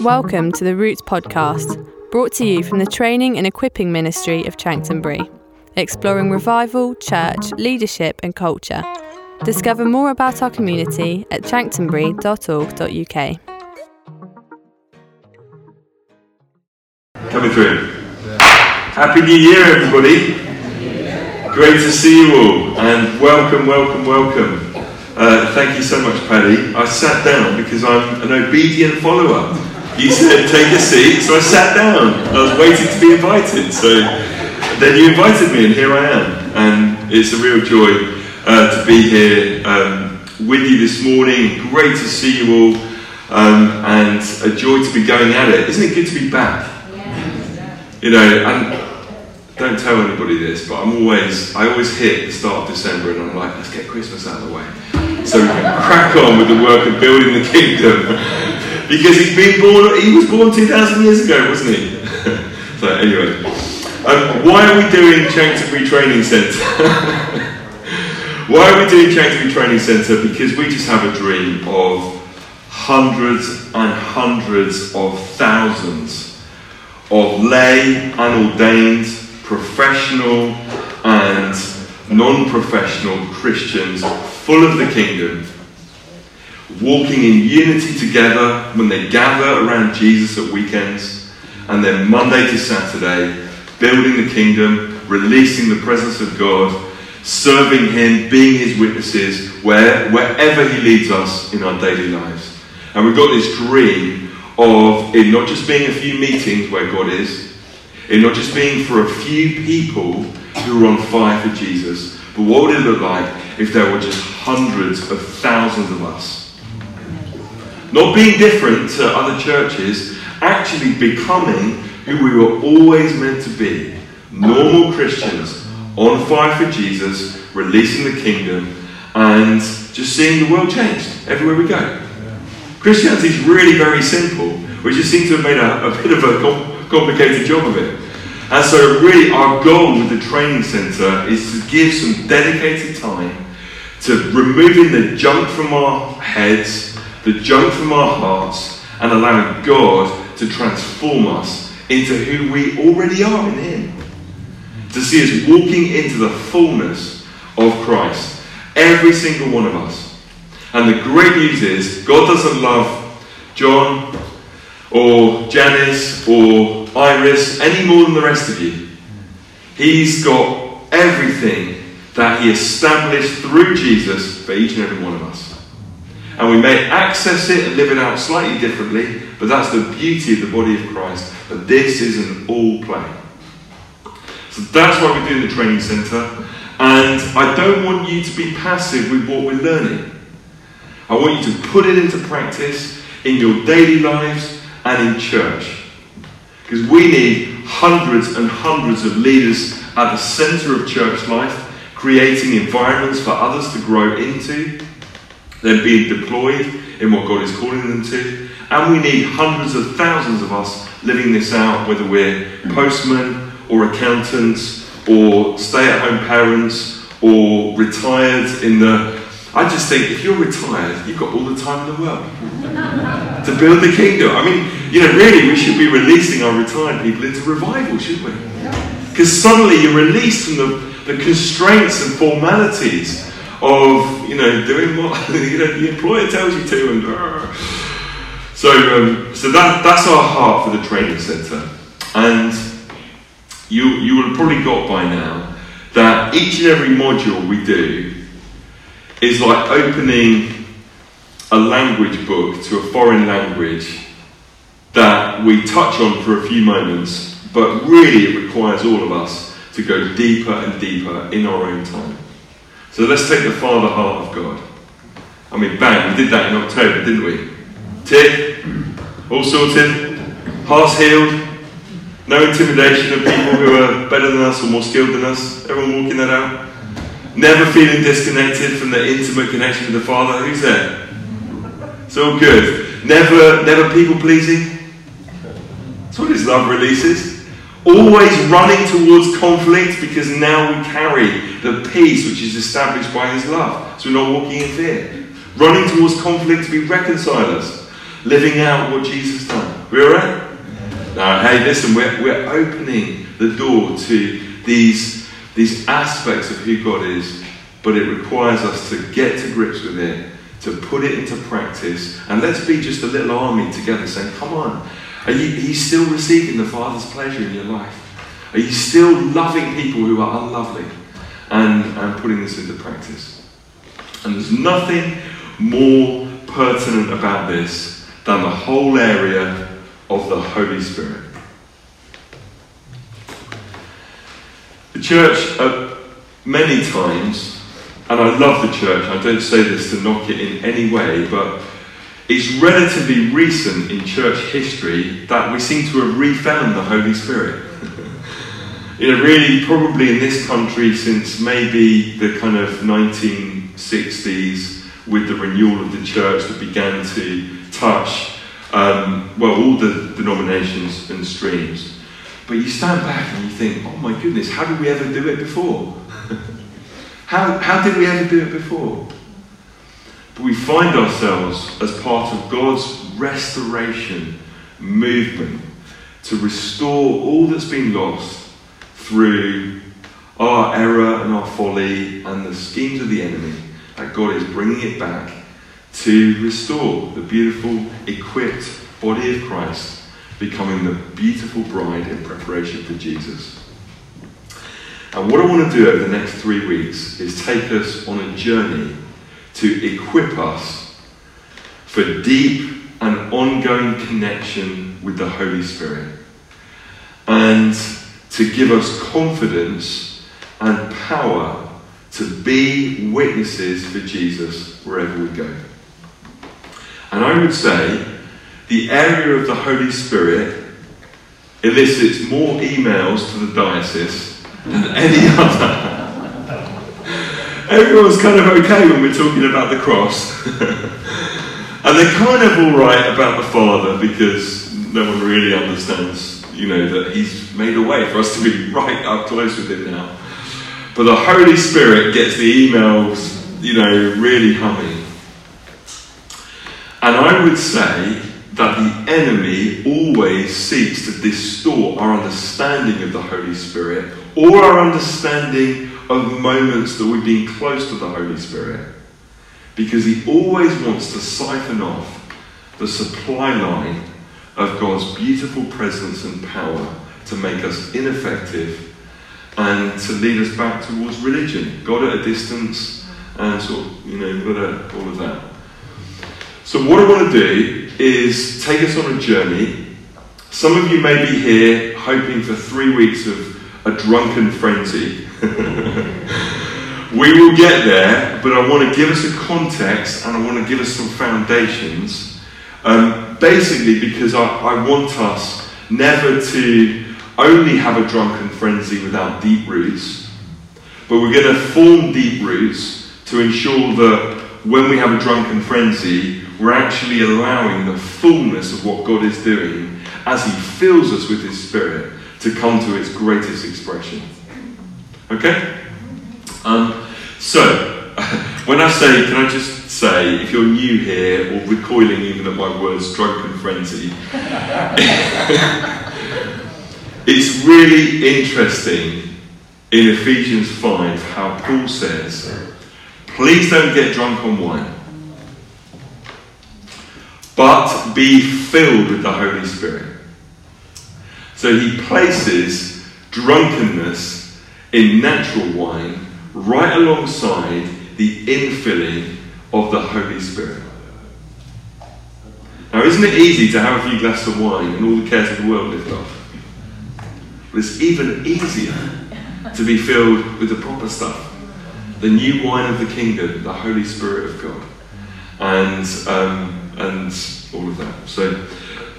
Welcome to the Roots podcast, brought to you from the Training and Equipping Ministry of Chanctonbury, exploring revival, church, leadership, and culture. Discover more about our community at chanctonbury.org.uk. Coming through. Happy New Year, everybody. Great to see you all, and welcome, welcome, welcome. Uh, thank you so much, Paddy. I sat down because I'm an obedient follower. You said take a seat, so I sat down. I was waiting to be invited, so then you invited me, and here I am. And it's a real joy uh, to be here um, with you this morning. Great to see you all, um, and a joy to be going at it. Isn't it good to be back? Yeah. You know, and don't tell anybody this, but I'm always, I always hit the start of December and I'm like, let's get Christmas out of the way. So we can crack on with the work of building the kingdom. Because he's been born, he was born 2,000 years ago, wasn't he? so anyway, um, why are we doing Chanctonbury Training Centre? why are we doing Chanctonbury Training Centre? Because we just have a dream of hundreds and hundreds of thousands of lay and ordained professional and non professional Christians full of the kingdom, walking in unity together when they gather around Jesus at weekends, and then Monday to Saturday, building the kingdom, releasing the presence of God, serving Him, being His witnesses where, wherever He leads us in our daily lives. And we've got this dream of it not just being a few meetings where God is, it not just being for a few people who are on fire for Jesus, but what would it look like if there were just hundreds of thousands of us? Not being different to other churches, actually becoming who we were always meant to be normal Christians on fire for Jesus, releasing the kingdom, and just seeing the world changed everywhere we go. Christianity is really very simple. We just seem to have made a, a bit of a complicated job of it. And so, really, our goal with the training centre is to give some dedicated time to removing the junk from our heads, the junk from our hearts, and allowing God to transform us into who we already are in Him. To see us walking into the fullness of Christ, every single one of us. And the great news is, God doesn't love John or Janice or Iris any more than the rest of you. He's got everything that He established through Jesus for each and every one of us. And we may access it and live it out slightly differently, but that's the beauty of the body of Christ. That this is an all play. So that's why we're doing the training centre. And I don't want you to be passive with what we're learning. I want you to put it into practice in your daily lives and in church. Because we need hundreds and hundreds of leaders at the centre of church life, creating environments for others to grow into, then being deployed in what God is calling them to. And we need hundreds of thousands of us living this out, whether we're postmen or accountants or stay at home parents or retired in the I just think if you're retired, you've got all the time in the world to build the kingdom. I mean, you know, really, we should be releasing our retired people into revival, shouldn't we? Because suddenly you're released from the, the constraints and formalities of, you know, doing what you know, the employer tells you to. And uh. so, um, so that, that's our heart for the training centre. And you, you will have probably got by now that each and every module we do is like opening a language book to a foreign language that we touch on for a few moments, but really it requires all of us to go deeper and deeper in our own time. So let's take the Father heart of God. I mean, bang, we did that in October, didn't we? Tick, all sorted, hearts healed, no intimidation of people who are better than us or more skilled than us. Everyone walking that out? Never feeling disconnected from the intimate connection with the Father. Who's there? It's all good. Never, never people pleasing. That's what His love releases. Always running towards conflict because now we carry the peace which is established by His love. So we're not walking in fear. Running towards conflict to be reconcilers. Living out what Jesus done. We alright? Now, hey, listen, we're, we're opening the door to these, these aspects of who God is, but it requires us to get to grips with it, to put it into practice, and let's be just a little army together saying, come on, are you, are you still receiving the Father's pleasure in your life? Are you still loving people who are unlovely and, and putting this into practice? And there's nothing more pertinent about this than the whole area of the Holy Spirit. The church, uh, many times, and I love the church, I don't say this to knock it in any way, but it's relatively recent in church history that we seem to have refound the Holy Spirit. you know, really, probably in this country since maybe the kind of 1960s with the renewal of the church that began to touch, um, well, all the denominations and streams. But you stand back and you think, oh my goodness, how did we ever do it before? how, how did we ever do it before? But we find ourselves as part of God's restoration movement to restore all that's been lost through our error and our folly and the schemes of the enemy that God is bringing it back to restore the beautiful, equipped body of Christ, becoming the beautiful bride in preparation for Jesus. And what I want to do over the next three weeks is take us on a journey to equip us for deep and ongoing connection with the Holy Spirit and to give us confidence and power to be witnesses for Jesus wherever we go. And I would say the area of the Holy Spirit elicits more emails to the diocese than any other. Everyone's kind of okay when we're talking about the cross. and they're kind of alright about the Father because no one really understands, you know, that He's made a way for us to be right up close with Him now. But the Holy Spirit gets the emails, you know, really humming. And I would say that the enemy always seeks to distort our understanding of the Holy Spirit or our understanding of moments that we've been close to the Holy Spirit. Because he always wants to siphon off the supply line of God's beautiful presence and power to make us ineffective and to lead us back towards religion, God at a distance, and sort of, you know, all of that. So, what I want to do is take us on a journey. Some of you may be here hoping for three weeks of a drunken frenzy. we will get there, but I want to give us a context and I want to give us some foundations. Um, basically, because I, I want us never to only have a drunken frenzy without deep roots, but we're going to form deep roots to ensure that when we have a drunken frenzy, we're actually allowing the fullness of what God is doing as He fills us with His Spirit to come to its greatest expression. Okay? Um, so, when I say, can I just say, if you're new here or recoiling even at my words, drunken frenzy, It's really interesting in Ephesians 5 how Paul says, Please don't get drunk on wine, but be filled with the Holy Spirit. So he places drunkenness in natural wine right alongside the infilling of the Holy Spirit. Now, isn't it easy to have a few glasses of wine and all the cares of the world lift off? But it's even easier to be filled with the proper stuff the new wine of the kingdom, the Holy Spirit of God, and, um, and all of that. So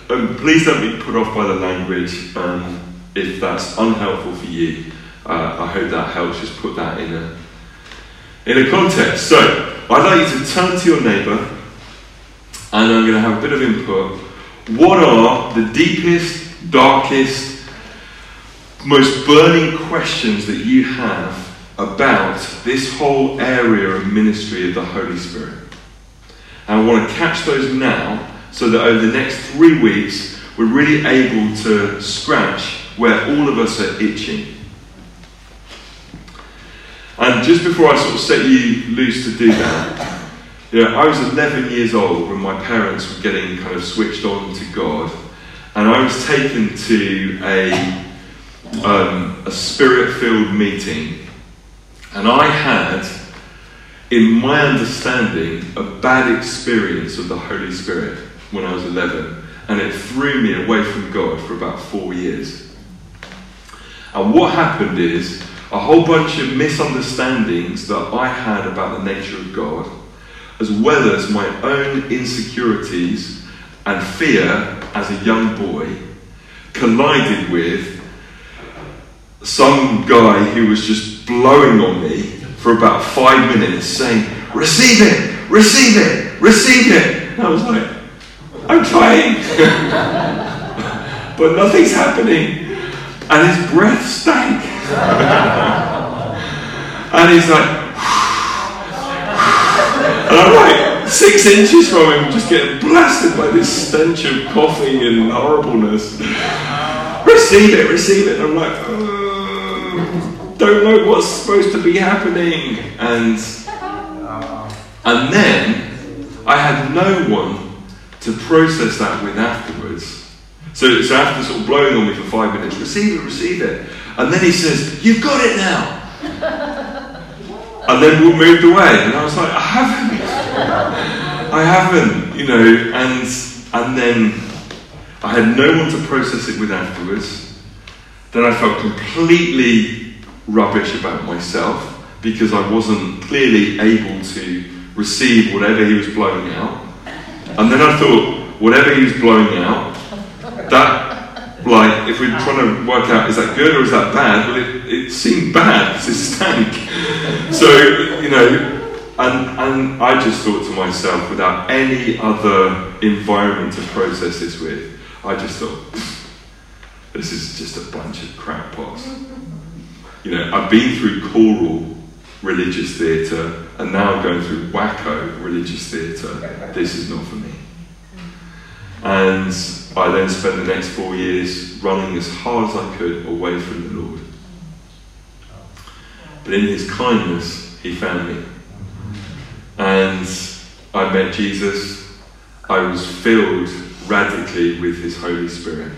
um, please don't be put off by the language um, if that's unhelpful for you. Uh, I hope that helps. Just put that in a, in a context. So I'd like you to turn to your neighbour, and I'm going to have a bit of input. What are the deepest, darkest, most burning questions that you have about this whole area of ministry of the Holy Spirit. And I want to catch those now so that over the next three weeks we're really able to scratch where all of us are itching. And just before I sort of set you loose to do that, you know, I was 11 years old when my parents were getting kind of switched on to God, and I was taken to a, um, a spirit filled meeting, and I had, in my understanding, a bad experience of the Holy Spirit when I was 11, and it threw me away from God for about four years. And what happened is, a whole bunch of misunderstandings that I had about the nature of God, as well as my own insecurities and fear as a young boy, collided with some guy who was just blowing on me for about five minutes, saying, Receive it, receive it, receive it. And I was like, I'm trying, but nothing's happening. And his breath stank. and he's like, and I'm like six inches from him, just getting blasted by this stench of coffee and horribleness. Receive it, receive it. And I'm like, oh, don't know what's supposed to be happening. And and then I had no one to process that with afterwards. So, so after sort of blowing on me for five minutes, receive it, receive it. And then he says, You've got it now. and then we moved away. And I was like, I haven't. I haven't, you know, and and then I had no one to process it with afterwards. Then I felt completely rubbish about myself because I wasn't clearly able to receive whatever he was blowing out. And then I thought, whatever he was blowing out, that, like, if we're trying to work out is that good or is that bad, well, it, it seemed bad because it stank. So, you know, and, and I just thought to myself, without any other environment to process this with, I just thought, this is just a bunch of crackpots. You know, I've been through choral religious theatre, and now I'm going through wacko religious theatre. This is not for me. And I then spent the next four years running as hard as I could away from the Lord. But in His kindness, He found me. And I met Jesus. I was filled radically with His Holy Spirit.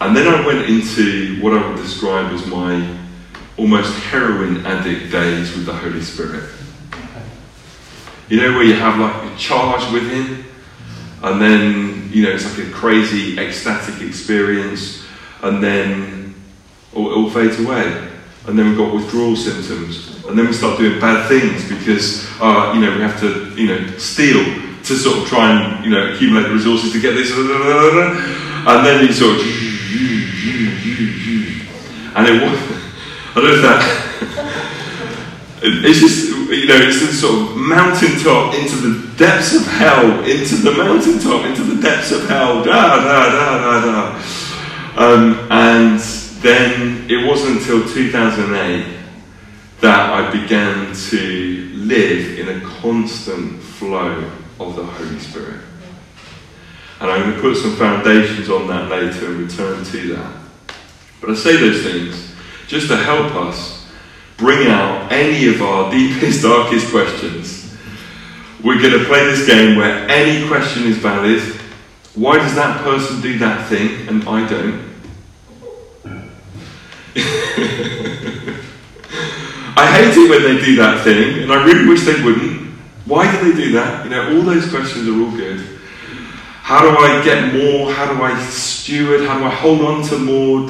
And then I went into what I would describe as my almost heroin addict days with the Holy Spirit. You know, where you have like a charge with Him, and then, you know, it's like a crazy ecstatic experience, and then it all fades away. And then we've got withdrawal symptoms, and then we start doing bad things because, uh, you know, we have to, you know, steal to sort of try and, you know, accumulate the resources to get this, and then you sort of, and it. I don't know if that. It's just, you know, it's this sort of mountaintop into the depths of hell, into the mountaintop, into the depths of hell, da da da da da. Um, and then it wasn't until 2008 that I began to live in a constant flow of the Holy Spirit. And I'm going to put some foundations on that later and return to that. But I say those things just to help us bring out any of our deepest, darkest questions. We're going to play this game where any question is valid. Why does that person do that thing and I don't? I hate it when they do that thing, and I really wish they wouldn't. Why do they do that? You know, all those questions are all good. How do I get more? How do I steward? How do I hold on to more?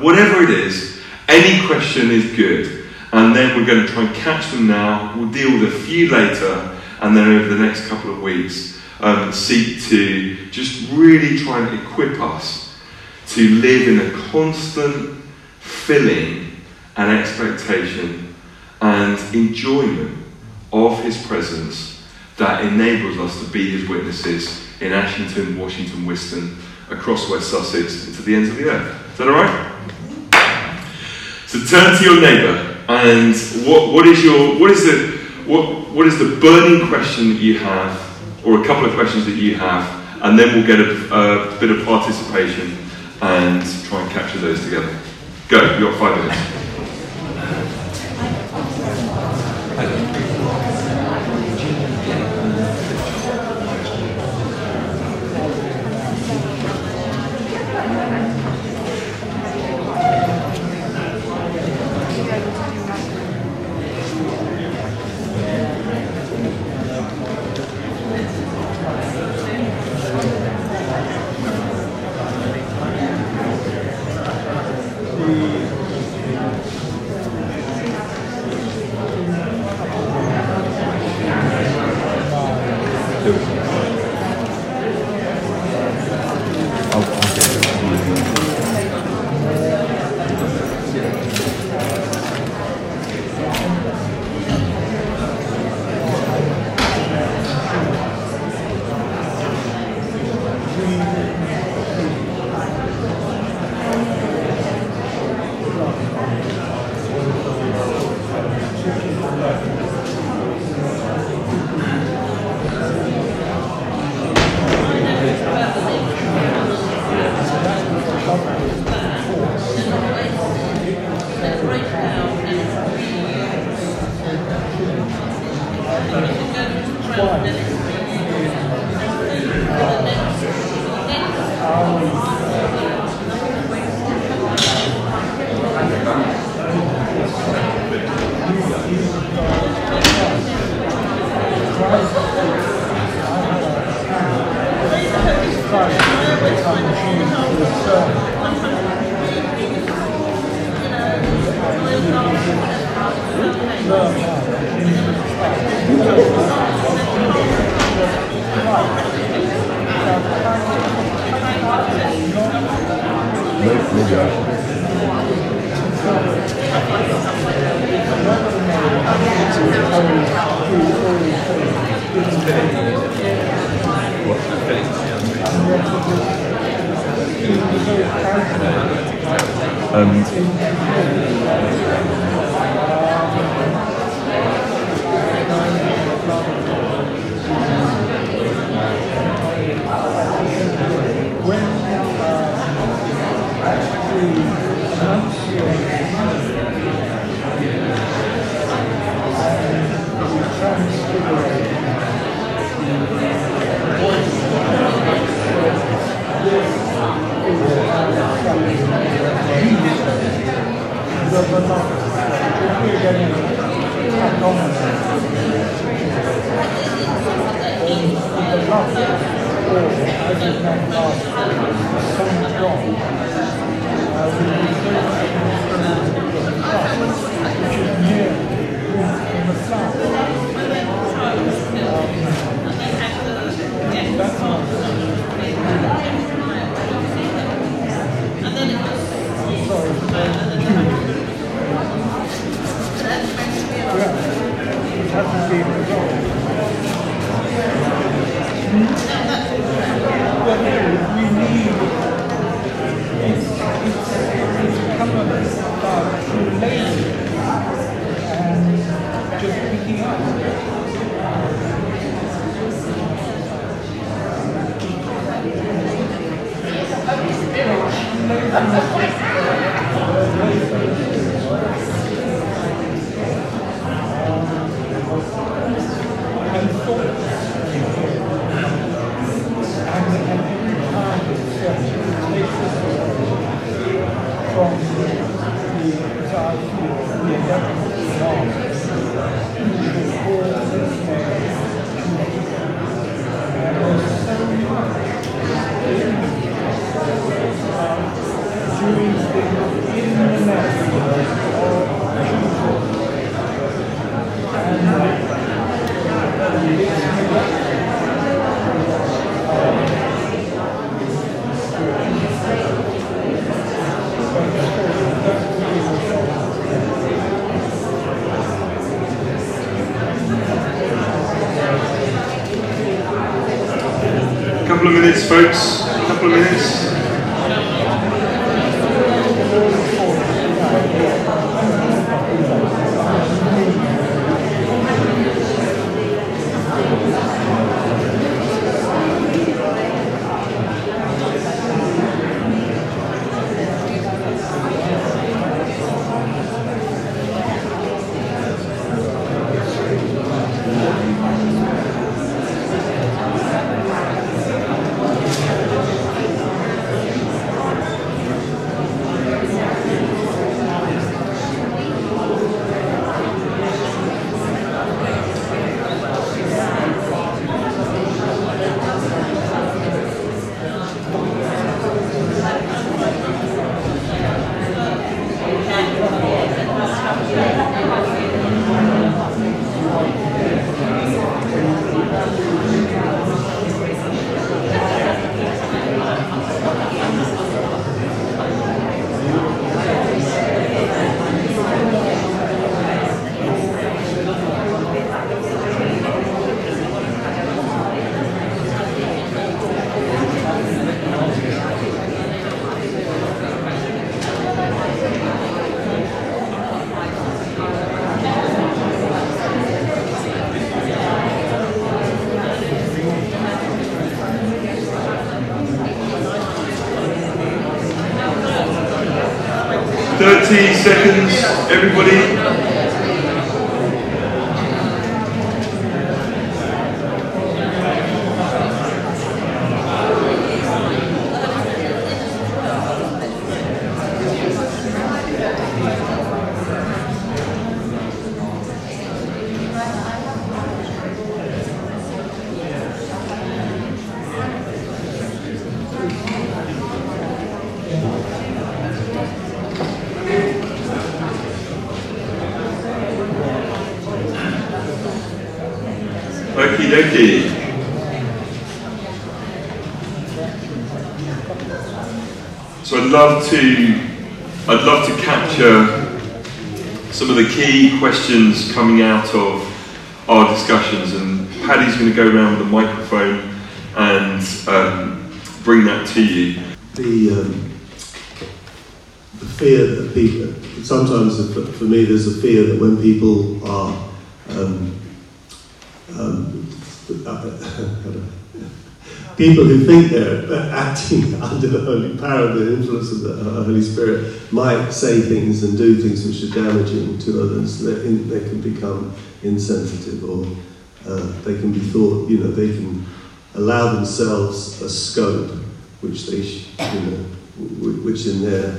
Whatever it is, any question is good. And then we're going to try and catch them now. We'll deal with a few later. And then over the next couple of weeks, um, seek to just really try and equip us to live in a constant filling and expectation and enjoyment of His presence that enables us to be His witnesses in Ashington, Washington, Wiston, across West Sussex, and to the ends of the earth. Is that all right? So turn to your neighbour and what, what is your what is the what, what is the burning question that you have, or a couple of questions that you have, and then we'll get a, a bit of participation and try and capture those together. Go, you've got five minutes. One. Couple everybody. Dokie. So I'd love to, I'd love to capture some of the key questions coming out of our discussions, and Paddy's going to go around with a microphone and um, bring that to you. The, um, the fear that people, sometimes for, me, there's a fear that when people are um, people who think they're acting under the holy power, the influence of the Holy Spirit, might say things and do things which are damaging to others. They, they can become insensitive, or uh, they can be thought, you know, they can allow themselves a scope which they, sh- you know, which in their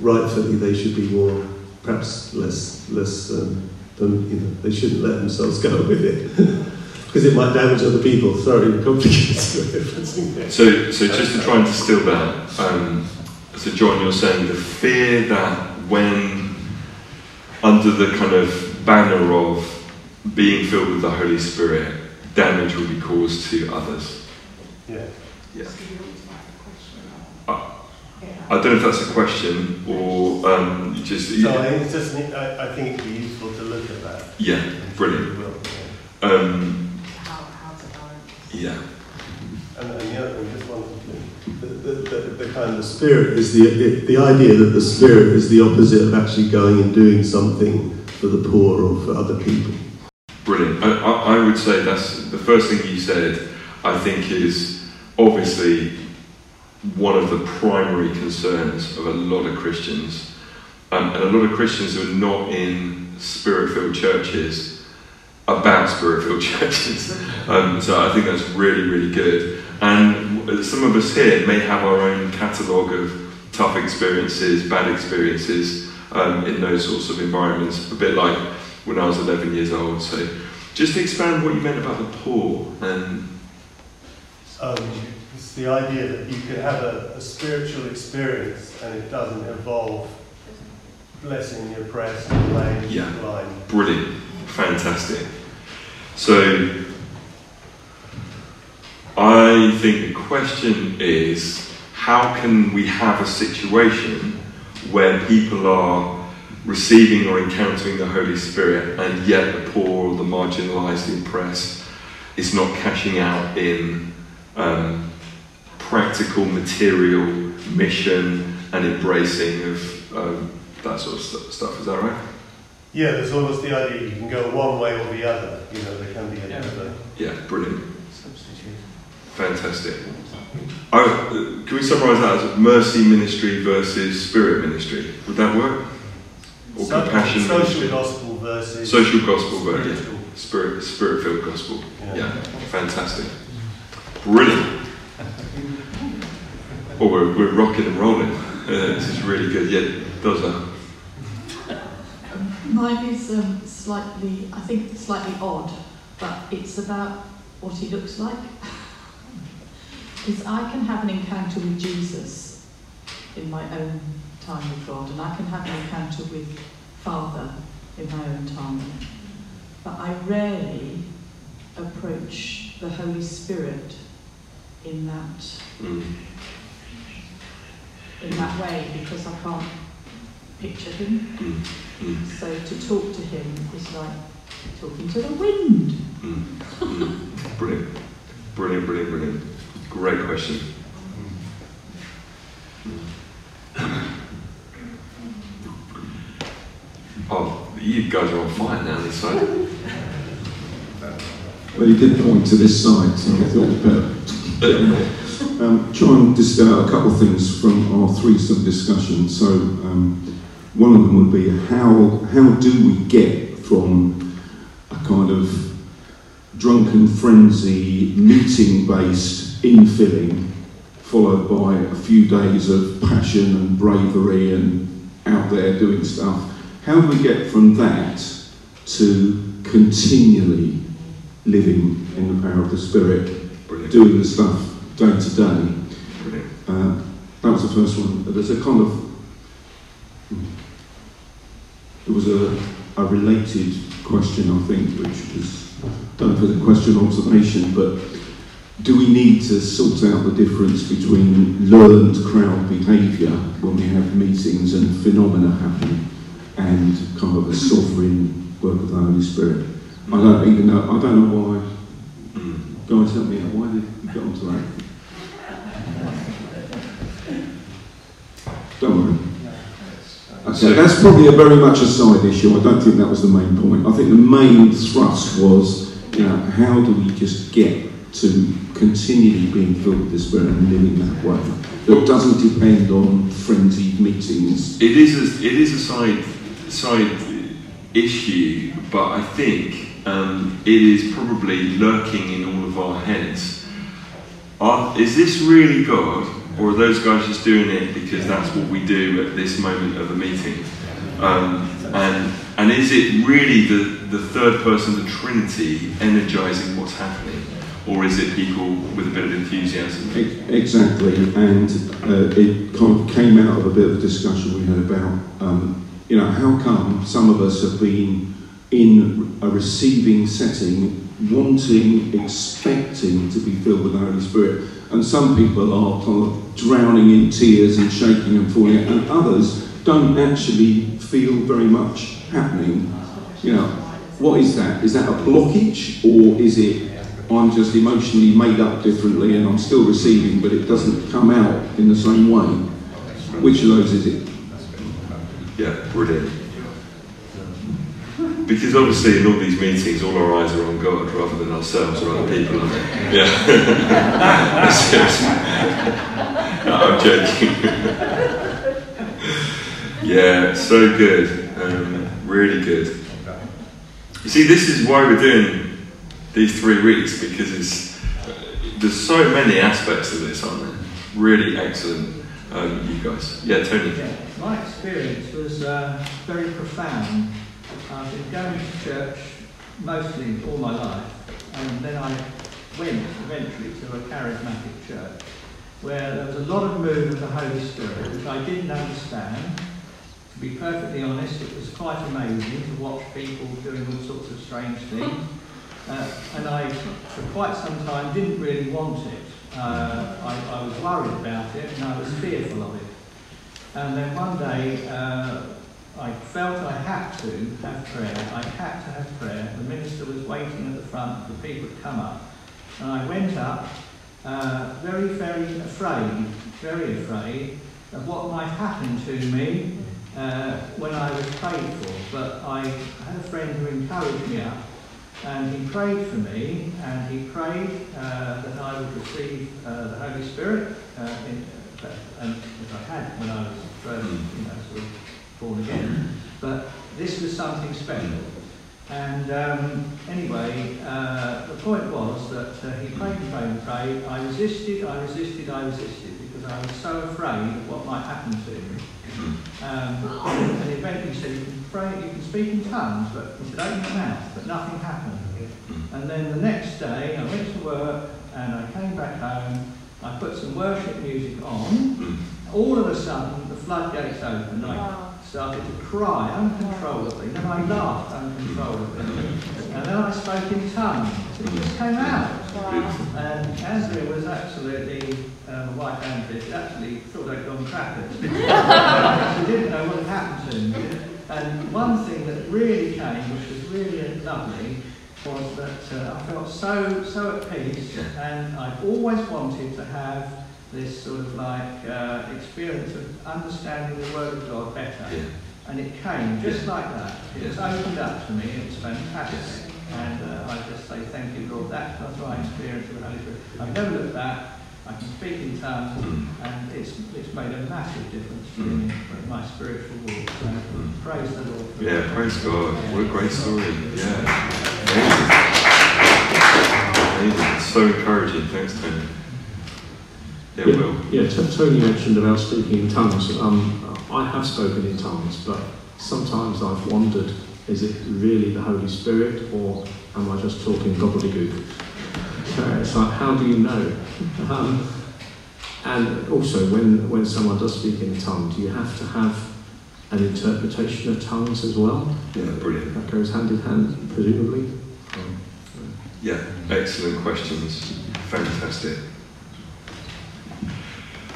rightfully they should be more, perhaps less, less. Um, than, you know, they shouldn't let themselves go with it. Because it might damage other people. Sorry, complicated So, so just to try and distill that, um, so John, you're saying the fear that when under the kind of banner of being filled with the Holy Spirit, damage will be caused to others. Yeah. Yeah. I, I don't know if that's a question or um, just. So I think, it's just, I, I think it'd be useful to look at that. Yeah, brilliant. Um, yeah. And, and the other, just one the, the, the, the, kind of spirit is the, the, the idea that the spirit is the opposite of actually going and doing something for the poor or for other people. Brilliant. I, I, I would say that's the first thing you said, I think, is obviously one of the primary concerns of a lot of Christians. Um, and a lot of Christians who are not in spirit filled churches about spirit-filled churches. Um, so I think that's really, really good. And some of us here may have our own catalogue of tough experiences, bad experiences um, in those sorts of environments, a bit like when I was 11 years old. So just to expand what you meant about the poor and. Um, it's the idea that you can have a, a spiritual experience and it doesn't involve blessing the oppressed, the lame, yeah. blind. Brilliant. Fantastic. So, I think the question is how can we have a situation where people are receiving or encountering the Holy Spirit and yet the poor, the marginalised, the oppressed is not cashing out in um, practical, material mission and embracing of um, that sort of st- stuff. Is that right? Yeah, there's almost the idea you can go one way or the other. You know, there can be another. Yeah, brilliant. Substitute. Fantastic. Oh, can we summarise that as mercy ministry versus spirit ministry? Would that work? Or so, compassion social ministry? gospel versus social gospel versus yeah. spirit spirit filled gospel. Yeah. yeah. fantastic, brilliant. Oh, we're, we're rocking and rolling. Uh, this is really good. Yeah, those are Mine is um, slightly, I think, slightly odd, but it's about what he looks like. Because I can have an encounter with Jesus in my own time with God, and I can have an encounter with Father in my own time. But I rarely approach the Holy Spirit in that mm. in that way because I can't picture him. Mm. Mm. So to talk to him is like talking to the wind. Mm. Mm. brilliant. Brilliant, brilliant, brilliant. Great question. Oh, you guys are on fire now this side. Well, you did point to this side, so I thought it better. um, try and distill out a couple of things from our threesome discussion. So, um, one of them would be how, how do we get from a kind of drunken frenzy, meeting based infilling, followed by a few days of passion and bravery and out there doing stuff? How do we get from that to continually living in the power of the Spirit, Brilliant. doing the stuff day to day? Uh, that was the first one. There's a kind of there was a, a related question, I think, which was don't it's a question or observation, but do we need to sort out the difference between learned crowd behaviour when we have meetings and phenomena happen, and kind of a sovereign work of the Holy Spirit? I don't even know. I don't know why. Guys, help me out. Why did you get onto that? Don't worry. Okay, that's probably a very much a side issue. I don't think that was the main point. I think the main thrust was, you know, how do we just get to continually being filled with the Spirit and living that way that doesn't depend on frenzied meetings. It is a, it is a side side issue, but I think um, it is probably lurking in all of our heads. Are, is this really God, or are those guys just doing it because that's what we do at this moment of a meeting? Um, and and is it really the, the third person the Trinity energizing what's happening, or is it people with a bit of enthusiasm? Exactly, and uh, it kind of came out of a bit of a discussion we had about, um, you know, how come some of us have been in a receiving setting, wanting, expecting to be filled with the Holy Spirit, and some people are kind of drowning in tears and shaking and falling, and others don't actually feel very much happening. You know, what is that? Is that a blockage, or is it I'm just emotionally made up differently and I'm still receiving, but it doesn't come out in the same way. Which of those is it? Yeah, brilliant. Because obviously in all these meetings, all our eyes are on God rather than ourselves or other people, aren't they? Yeah. That's it. no, I'm joking. yeah, so good. Um, really good. You see, this is why we're doing these three weeks because it's there's so many aspects of this, aren't there? Really excellent, um, you guys. Yeah, Tony. Yeah, my experience was uh, very profound. I've been going to church mostly all my life, and then I went eventually to a charismatic church where there was a lot of move of the Holy Spirit, which I didn't understand. To be perfectly honest, it was quite amazing to watch people doing all sorts of strange things. Uh, and I, for quite some time, didn't really want it. Uh, I, I was worried about it and I was fearful of it. And then one day, uh, I felt I had to have prayer. I had to have prayer. The minister was waiting at the front for people to come up. And I went up, uh, very, very afraid, very afraid of what might happen to me uh, when I was prayed for. But I had a friend who encouraged me up, and he prayed for me, and he prayed uh, that I would receive uh, the Holy Spirit, uh, in, uh, and as I had when I was you know, sort of born again. But this was something special. And um, anyway, uh, the point was that uh, he prayed and prayed and prayed. I resisted, I resisted, I resisted because I was so afraid of what might happen to me. Um, and eventually he said, you can pray, you can speak in tongues, but he said, open your mouth, but nothing happened. And then the next day, I went to work and I came back home. I put some worship music on. All of a sudden, the floodgates opened. I started to cry uncontrollably. Then I laughed uncontrollably. And then I spoke in tongues. It just came out. And Andrea was absolutely, um, wife Andrea, actually thought I'd gone crackers. she didn't know what had happened to me. And one thing that really came, which was really lovely, was that uh, I felt so so at peace, and I've always wanted to have this sort of like uh, experience of understanding the Word of God better. Yeah. And it came just like that. It was opened up to me. It was fantastic. And uh, I just say thank you, Lord. That was my experience of the Holy Spirit. I've never looked back. I can speak in tongues, and it's, it's made a massive difference to me in my spiritual walk. So praise the Lord. for Yeah, that. praise God. What a great story. Yeah. Amazing. Amazing. So encouraging. Thanks, Tony. Yeah, Yeah. Will. Yeah, Tony mentioned about speaking in tongues. Um, I have spoken in tongues, but sometimes I've wondered, is it really the Holy Spirit or am I just talking gobbledygook? Uh, it's like, how do you know? Um, and also, when, when someone does speak in tongue, do you have to have an interpretation of tongues as well? Yeah, brilliant. That goes hand in hand, presumably. Yeah, excellent questions. Fantastic.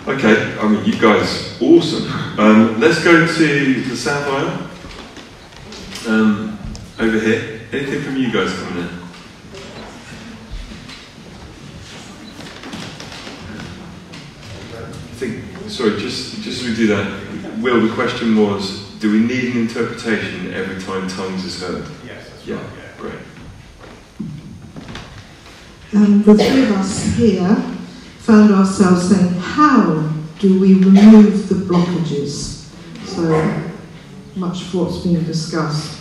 Okay, I mean, you guys, awesome. Um, let's go to the South Aisle. Um, over here. Anything from you guys coming in? I think, sorry, just, just as we do that, Will, the question was, do we need an interpretation every time tongues is heard? Yes, that's Yeah, right. Yeah. great. And the three of us here found ourselves saying, how do we remove the blockages? So much of what's been discussed.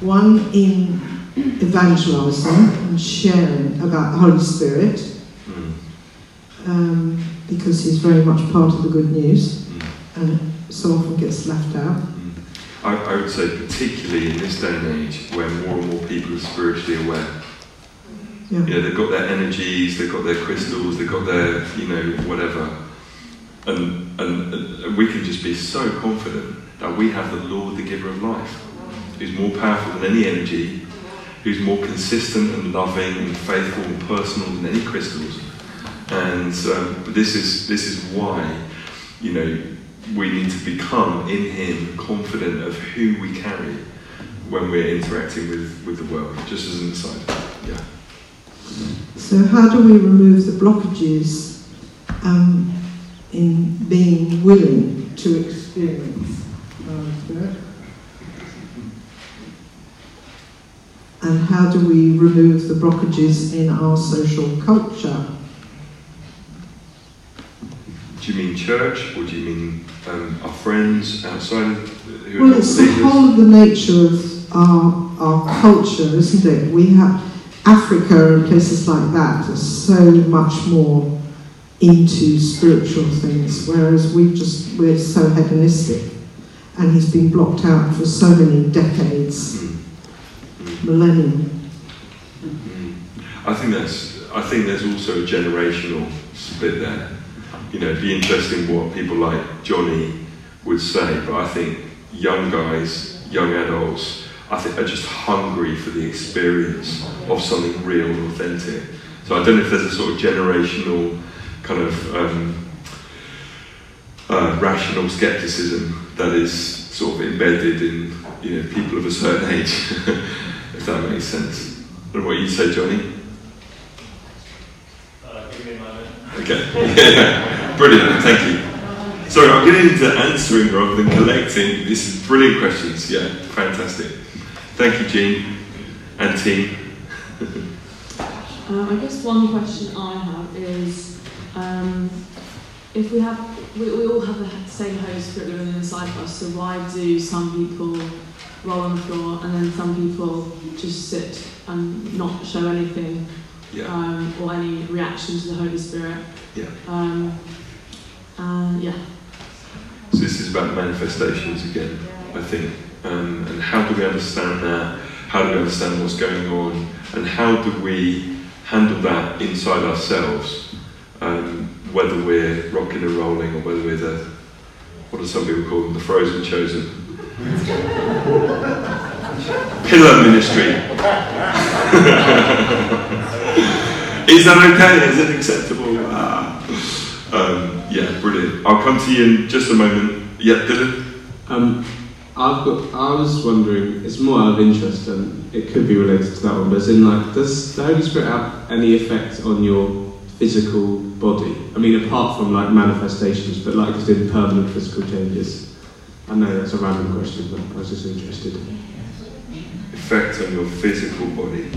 One in evangelising and sharing about the Holy Spirit, Mm, um, because he's very much part of the good news mm. and so often gets left out. I, I would say, particularly in this day and age, where more and more people are spiritually aware. Yeah. You know, they've got their energies, they've got their crystals, they've got their, you know, whatever. And, and, and we can just be so confident that we have the Lord, the giver of life, who's more powerful than any energy, who's more consistent and loving and faithful and personal than any crystals. And um, this is this is why, you know, we need to become in Him confident of who we carry when we're interacting with, with the world. Just as an aside, yeah. So how do we remove the blockages um, in being willing to experience Spirit? And how do we remove the blockages in our social culture? Do you mean church, or do you mean um, our friends outside of who Well, it's the whole of the nature of our, our culture, isn't it? We have Africa and places like that are so much more into spiritual things, whereas we just we're so hedonistic, and he's been blocked out for so many decades, Mm, mm, millennium. mm. I think that's. I think there's also a generational split there. You know, it'd be interesting what people like Johnny would say, but I think young guys, young adults, I think are just hungry for the experience of something real and authentic. So I don't know if there's a sort of generational kind of um, uh, rational skepticism that is sort of embedded in you know people of a certain age, if that makes sense. I don't know what you say, Johnny. Uh, give me a moment. Okay. Yeah, brilliant. Thank you. Sorry, I'm getting into answering rather than collecting. This is brilliant questions. Yeah, fantastic. Thank you, Jean and team. Um, I guess one question I have is um, if we have, we, we all have the same Holy Spirit living inside of us, so why do some people roll on the floor and then some people just sit and not show anything Yeah. um, or any reaction to the Holy Spirit? Yeah. Um, and yeah. So this is about manifestations again, I think. Um, and how do we understand that? How do we understand what's going on? And how do we handle that inside ourselves? Um, whether we're rocking and rolling or whether we're the, what do some people call them, the frozen chosen? Pillar ministry. Is that okay? Is it acceptable? Ah. Um, yeah, brilliant. I'll come to you in just a moment. Yeah, Dylan? Um, I've got. I was wondering. It's more out of interest, and it could be related to that one. But as in, like, does the Holy Spirit have any effect on your physical body? I mean, apart from like manifestations, but like just in permanent physical changes. I know that's a random question, but I was just interested. Effect on your physical body.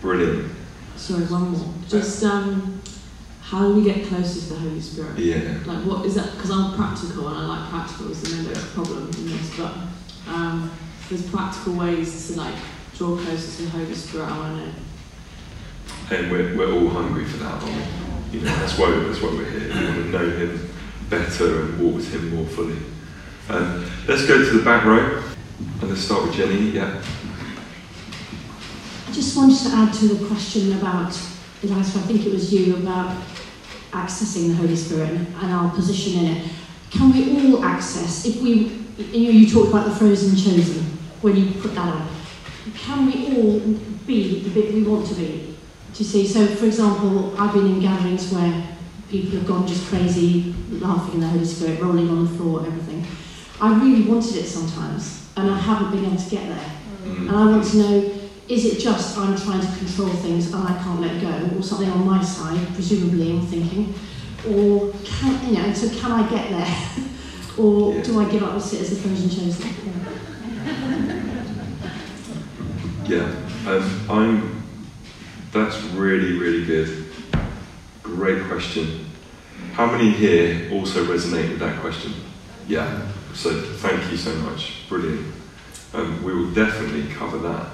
Brilliant. sorry, one more. Just um, how do we get closer to the Holy Spirit? Yeah. Like, what is that? Because I'm practical and I like practicals, and then there's a problem in this. But um, there's practical ways to like draw closer to the Holy Spirit. I want to. And we're, we're all hungry for that, aren't we? You know, that's why, that's why we're here. We want to know Him better and walk with Him more fully. Um, let's go to the back row. And let's start with Jenny. Yeah. I just wanted to add to the question about, Eliza, I think it was you, about accessing the Holy Spirit and, and our position in it. Can we all access, if we, you know, you talked about the frozen chosen when you put that up, can we all be the bit we want to be? Do you see? So, for example, I've been in gatherings where people have gone just crazy, laughing in the Holy Spirit, rolling on the floor, everything. I really wanted it sometimes, and I haven't been able to get there. Mm. And I want to know is it just I'm trying to control things and I can't let go, or something on my side, presumably I'm thinking, or can you know? So can I get there, or Yeah. do I give up and sit as the frozen chosen? Yeah. Yeah. Um, I'm. That's really, really good. Great question. How many here also resonate with that question? Yeah. So thank you so much. Brilliant. Um, we will definitely cover that.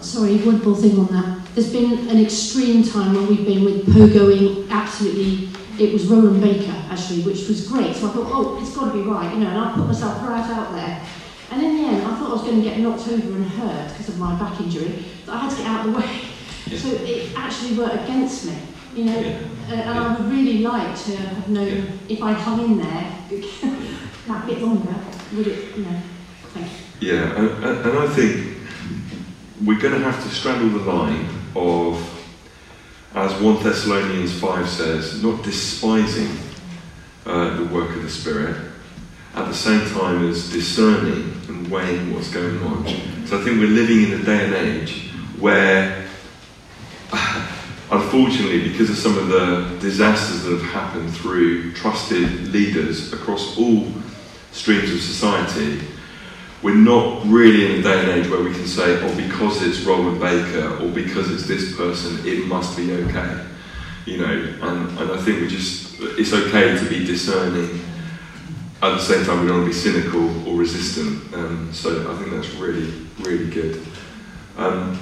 Sorry, one more thing on that. There's been an extreme time when we've been with pogoing absolutely. It was Rolland Baker actually, which was great. So I thought, oh, it's got to be right, you know. And I put myself right out there. And in the end, I thought I was going to get knocked over and hurt because of my back injury. That I had to get out of the way. Yeah. So it actually worked against me, you know. yeah. Uh, and I would really like to have known Yeah. if I hung in there that bit longer, would it, you know. Thank you. Yeah, and, and I think we're going to have to straddle the line of, as 1 Thessalonians 5 says, not despising uh, the work of the Spirit, at the same time as discerning and weighing what's going on. So I think we're living in a day and age where, unfortunately, because of some of the disasters that have happened through trusted leaders across all streams of society, we're not really in a day and age where we can say, oh, because it's Rolland Baker or because it's this person, it must be okay. You know, and, and I think we just, it's okay to be discerning. At the same time, we don't want to be cynical or resistant. Um, so I think that's really, really good. Um,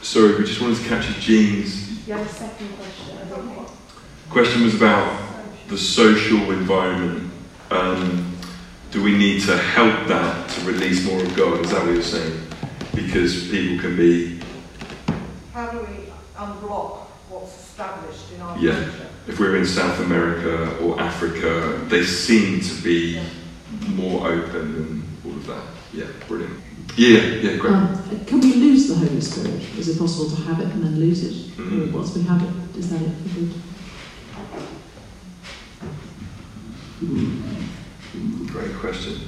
sorry, we just wanted to catch capture Jean's You had a second question. I don't question was about the social environment. Um, do we need to help that to release more of God? Is that what you're saying? Because people can be, How do we unblock what's established in our Yeah. culture? if we're in South America or Africa, they seem to be more open and all of that. Yeah, brilliant. Yeah, yeah, great. Um, can we lose the Holy Spirit? Is it possible to have it and then lose it? Mhm. Once we have it, is that it for good? Great question.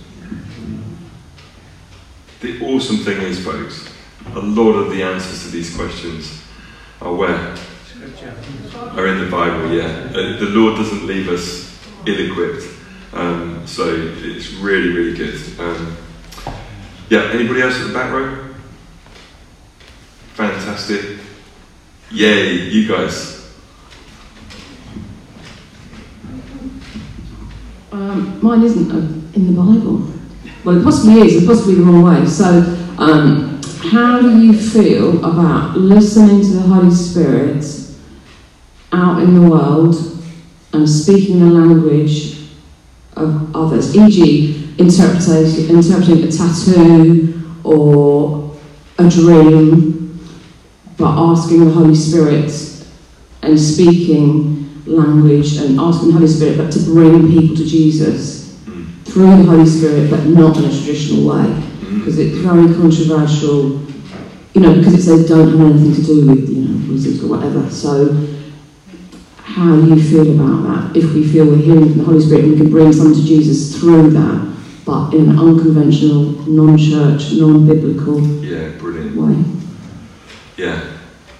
The awesome thing is, folks, a lot of the answers to these questions are where? Are in the Bible, yeah. Uh, the Lord doesn't leave us ill equipped. Um, so it's really, really good. Um, yeah, anybody else at the back row? Fantastic. Yay, you guys. Um, mine isn't uh, in the Bible. Well, it possibly is, and possibly the wrong way. So, um, how do you feel about listening to the Holy Spirit out in the world and speaking the language of others? E.g., interpreting a tattoo or a dream, but asking the Holy Spirit and speaking language and asking the Holy Spirit, but to bring people to Jesus Mm, through the Holy Spirit, but not in a traditional way, mm, because it's very controversial. You know, because it says don't have anything to do with you know music or whatever. So, how you feel about that? If we feel we're hearing from the Holy Spirit and we can bring someone to Jesus through that, but in an unconventional, non-church, non-biblical yeah, brilliant. way. Yeah,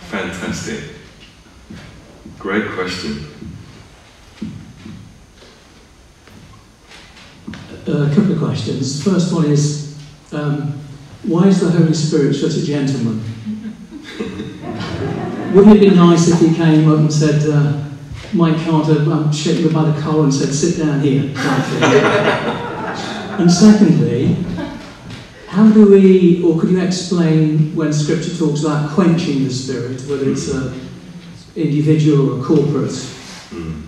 fantastic. Great question. A couple of questions. First one is um, why is the Holy Spirit such a gentleman? Wouldn't it be nice if he came up and said, uh, Mike Carter um, shake me by the collar and said, sit down here. and secondly, how do we, or could you explain when Scripture talks about quenching the Spirit, whether it's an individual or a corporate? Mm.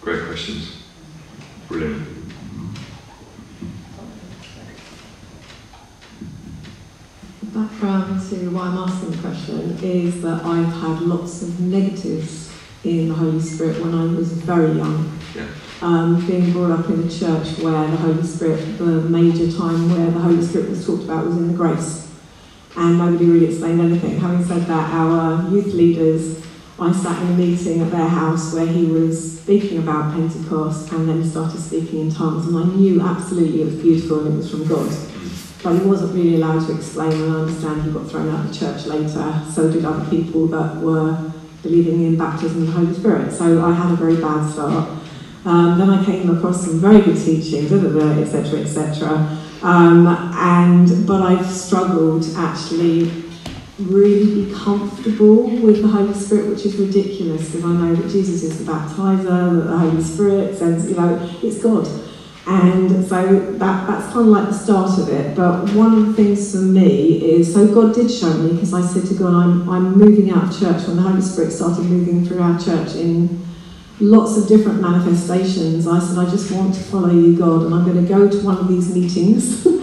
Great questions. Brilliant. Background to why I'm asking the question is that I've had lots of negatives in the Holy Spirit when I was very young. Yeah. Um, being brought up in a church where the Holy Spirit, the major time where the Holy Spirit was talked about was in the grace. And nobody really explained anything. Having said that, our youth leaders, I sat in a meeting at their house where he was speaking about Pentecost and then started speaking in tongues. And I knew absolutely it was beautiful and it was from God but he wasn't really allowed to explain, and I understand he got thrown out of church later. So did other people that were believing in baptism of the Holy Spirit. So I had a very bad start. Um, then I came across some very good teaching, etc., etc. Um, and but I've struggled to actually really be comfortable with the Holy Spirit, which is ridiculous because I know that Jesus is the baptizer, that the Holy Spirit sends, you know, it's God. And so that, that's kind of like the start of it. But one of the things for me is so God did show me because I said to God, I'm, I'm moving out of church when the Holy Spirit started moving through our church in lots of different manifestations. I said, I just want to follow you, God, and I'm going to go to one of these meetings.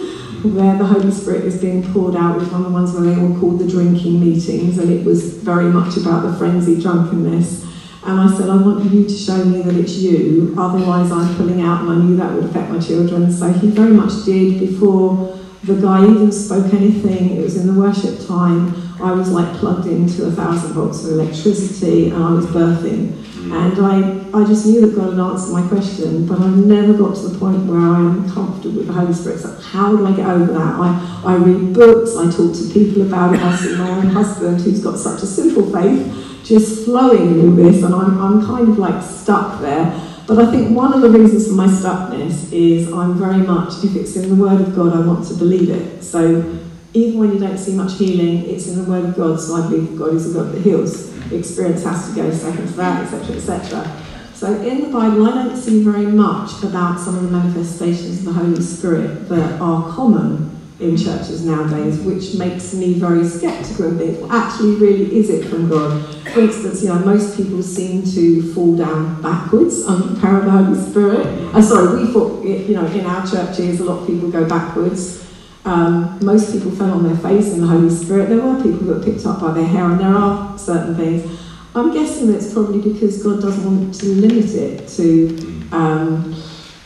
where the Holy Spirit is being poured out with one of the ones where they all called the drinking meetings, and it was very much about the frenzied drunkenness. And I said, I want you to show me that it's you, otherwise I'm pulling out, and I knew that would affect my children. So he very much did before the guy even spoke anything. It was in the worship time. I was like plugged into a thousand volts of electricity, and I was birthing. Mm. And I, I just knew that God had answered my question, but I've never got to the point where I am comfortable with the Holy Spirit. So how do I get over that? I, I read books, I talk to people about it. I see my own husband, who's got such a simple faith, just flowing in this, and I'm, I'm kind of like stuck there. But I think one of the reasons for my stuckness is I'm very much, if it's in the Word of God, I want to believe it. So even when you don't see much healing, it's in the Word of God, so I believe God is a God that heals. Experience has to go second to that, etc., etc. So in the Bible, I don't see very much about some of the manifestations of the Holy Spirit that are common in churches nowadays, which makes me very sceptical think, well, actually, really, is it from God? For instance, you know, most people seem to fall down backwards under the power of the Holy Spirit. Uh, sorry, we thought, you know, in our churches, a lot of people go backwards. Um, most people fell on their face in the Holy Spirit. There were people that picked up by their hair, and there are certain things. I'm guessing that it's probably because God doesn't want to limit it to. Um,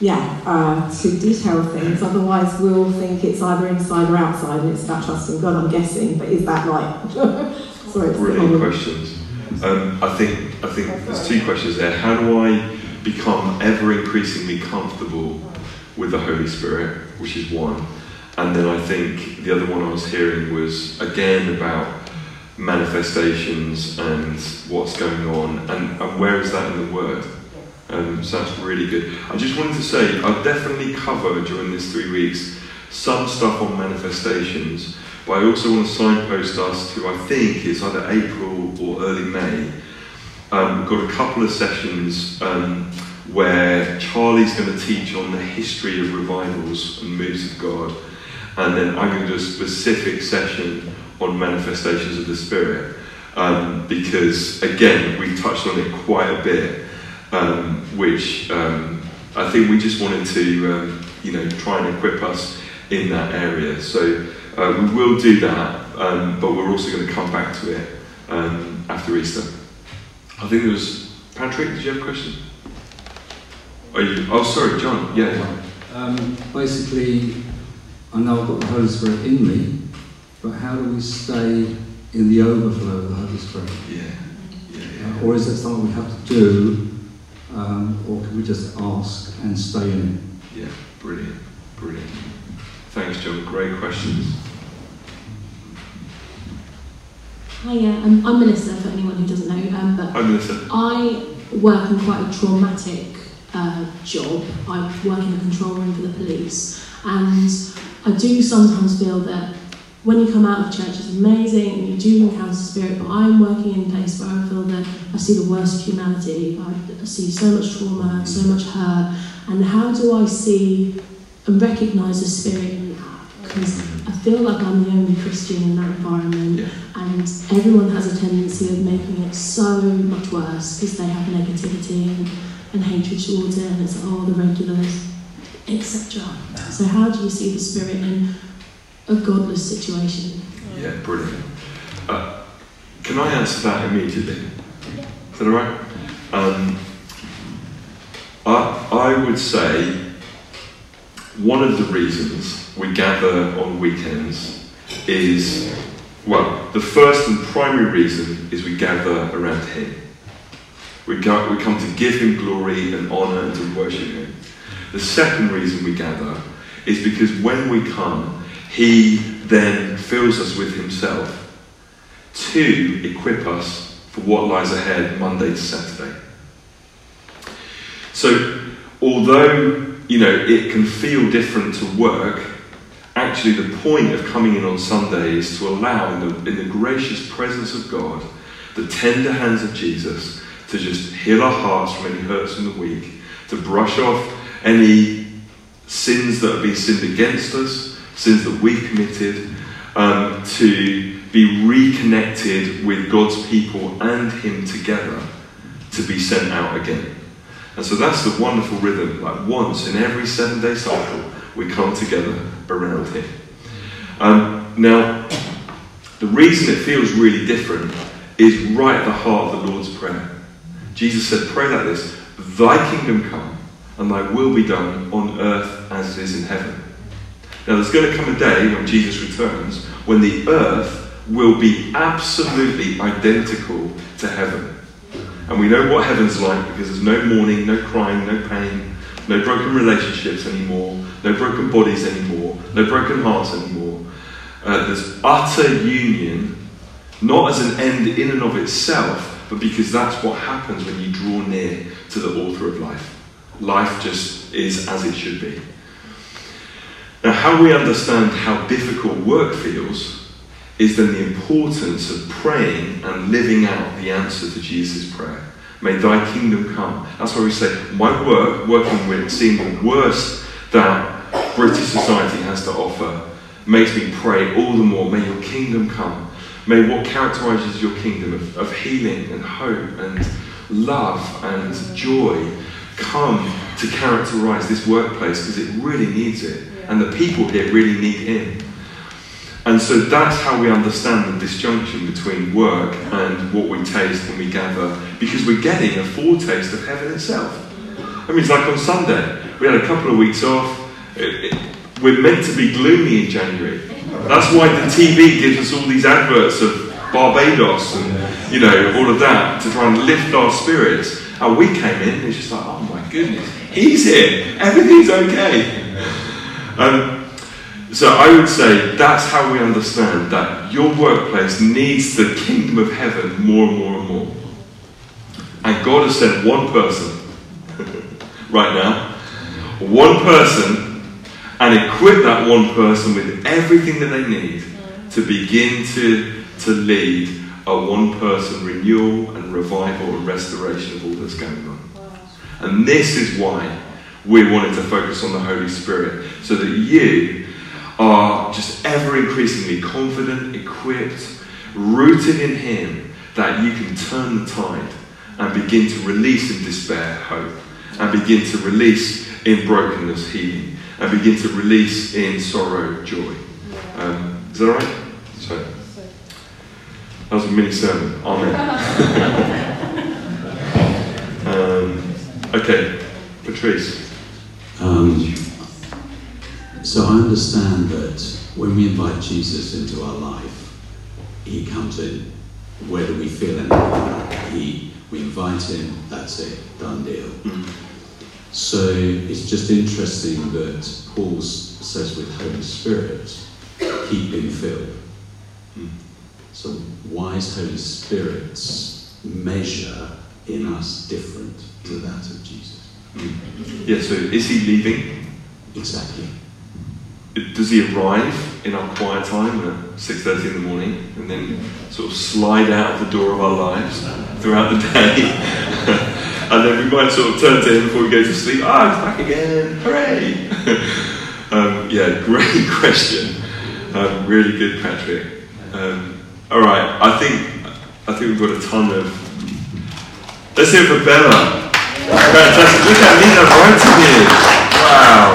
yeah, uh, to detail things. Otherwise, we'll think it's either inside or outside, and it's about trusting God. I'm guessing, but is that right? Sorry, brilliant questions. Um, I think I think there's two questions there. How do I become ever increasingly comfortable with the Holy Spirit, which is one, and then I think the other one I was hearing was again about manifestations and what's going on, and, and where is that in the Word? Um, so that's really good. I just wanted to say I'll definitely cover during these three weeks some stuff on manifestations, but I also want to signpost us to I think it's either April or early May. Um, we've got a couple of sessions um, where Charlie's going to teach on the history of revivals and moves of God, and then I'm going to do a specific session on manifestations of the Spirit. Um, because again, we've touched on it quite a bit um, which um, I think we just wanted to, um, you know, try and equip us in that area. So uh, we will do that, um, but we're also going to come back to it um, after Easter. I think there was Patrick. Did you have a question? Are you? Oh, sorry, John. Yeah. Um, basically, I know I've got the Holy Spirit in me, but how do we stay in the overflow of the Holy Spirit? Yeah. yeah, yeah. Uh, or is that something we have to do um, or can we just ask and stay in it? Yeah, brilliant, brilliant. Thanks, John. Great questions. Hiya, um, I'm Melissa, for anyone who doesn't know. Um, but Hi, Melissa. I work in quite a traumatic uh, job. I work in a control room for the police, and I do sometimes feel that when you come out of church, it's amazing and you do encounter spirit, but I'm working in a place where I feel that I see the worst of humanity. I see so much trauma, so much hurt, and how do I see and recognise the spirit in that? Because I feel like I'm the only Christian in that environment, and everyone has a tendency of making it so much worse because they have negativity and, and hatred towards it, and it's oh the regulars, etc. So how do you see the spirit in a godless situation? Yeah, brilliant. Uh, can I answer that immediately? Is that all right? Um, I, I would say one of the reasons we gather on weekends is, well, the first and primary reason is we gather around Him. We, go, we come to give Him glory and honour and to worship Him. The second reason we gather is because when we come, He then fills us with Himself to equip us for what lies ahead Monday to Saturday. So, although you know it can feel different to work, actually the point of coming in on Sunday is to allow, in the, in the gracious presence of God, the tender hands of Jesus to just heal our hearts from any hurts from the week, to brush off any sins that have been sinned against us, sins that we've committed, um, to be reconnected with God's people and Him together to be sent out again. And so that's the wonderful rhythm. Like once in every seven day cycle, we come together around Him. Um, now, the reason it feels really different is right at the heart of the Lord's Prayer. Jesus said, Pray like this Thy kingdom come, and thy will be done on earth as it is in heaven. Now, there's going to come a day when Jesus returns when the earth will be absolutely identical to heaven. And we know what heaven's like because there's no mourning, no crying, no pain, no broken relationships anymore, no broken bodies anymore, no broken hearts anymore. Uh, there's utter union, not as an end in and of itself, but because that's what happens when you draw near to the author of life. Life just is as it should be. Now, how we understand how difficult work feels is then the importance of praying and living out the answer to Jesus' prayer. May thy kingdom come. That's why we say, my work, working with, seeing the worst that British society has to offer, makes me pray all the more. May your kingdom come. May what characterizes your kingdom of, of healing and hope and love and joy come to characterize this workplace because it really needs it. And the people here really need Him. And so that's how we understand the disjunction between work and what we taste when we gather, because we're getting a foretaste of heaven itself. I mean, it's like on Sunday, we had a couple of weeks off. It, it, we're meant to be gloomy in January. That's why the TV gives us all these adverts of Barbados and, you know, all of that to try and lift our spirits. And we came in, and it's just like, oh my goodness, he's here, everything's okay. Um, so I would say that's how we understand that your workplace needs the kingdom of heaven more and more and more. And God has sent one person right now, one person, and equip that one person with everything that they need to begin to, to lead a one person renewal and revival and restoration of all that's going on. And this is why we wanted to focus on the Holy Spirit, so that you are just ever increasingly confident, equipped, rooted in Him, that you can turn the tide and begin to release in despair hope, and begin to release in brokenness healing, and begin to release in sorrow joy. Um, is that right? So, that was a mini sermon. Amen. um, okay, Patrice. Um, so I understand that when we invite Jesus into our life, he comes in. Whether we feel anything, he, we invite him, that's it, done deal. So it's just interesting that Paul says with Holy Spirit, keep being filled. So why is Holy Spirit's measure in us different to that of Jesus? Yeah, so is he leaving? Exactly. does he arrive in our quiet time at 6.30 in the morning and then sort of slide out the door of our lives throughout the day? and then we might sort of turn to him before we go to sleep. Ah, he's back again! Hooray! um, yeah, great question. Um, really good, Patrick. Um, all right, I think I think we've got a ton of. Let's hear it for Bella. Fantastic! Look at Nina to here. Wow.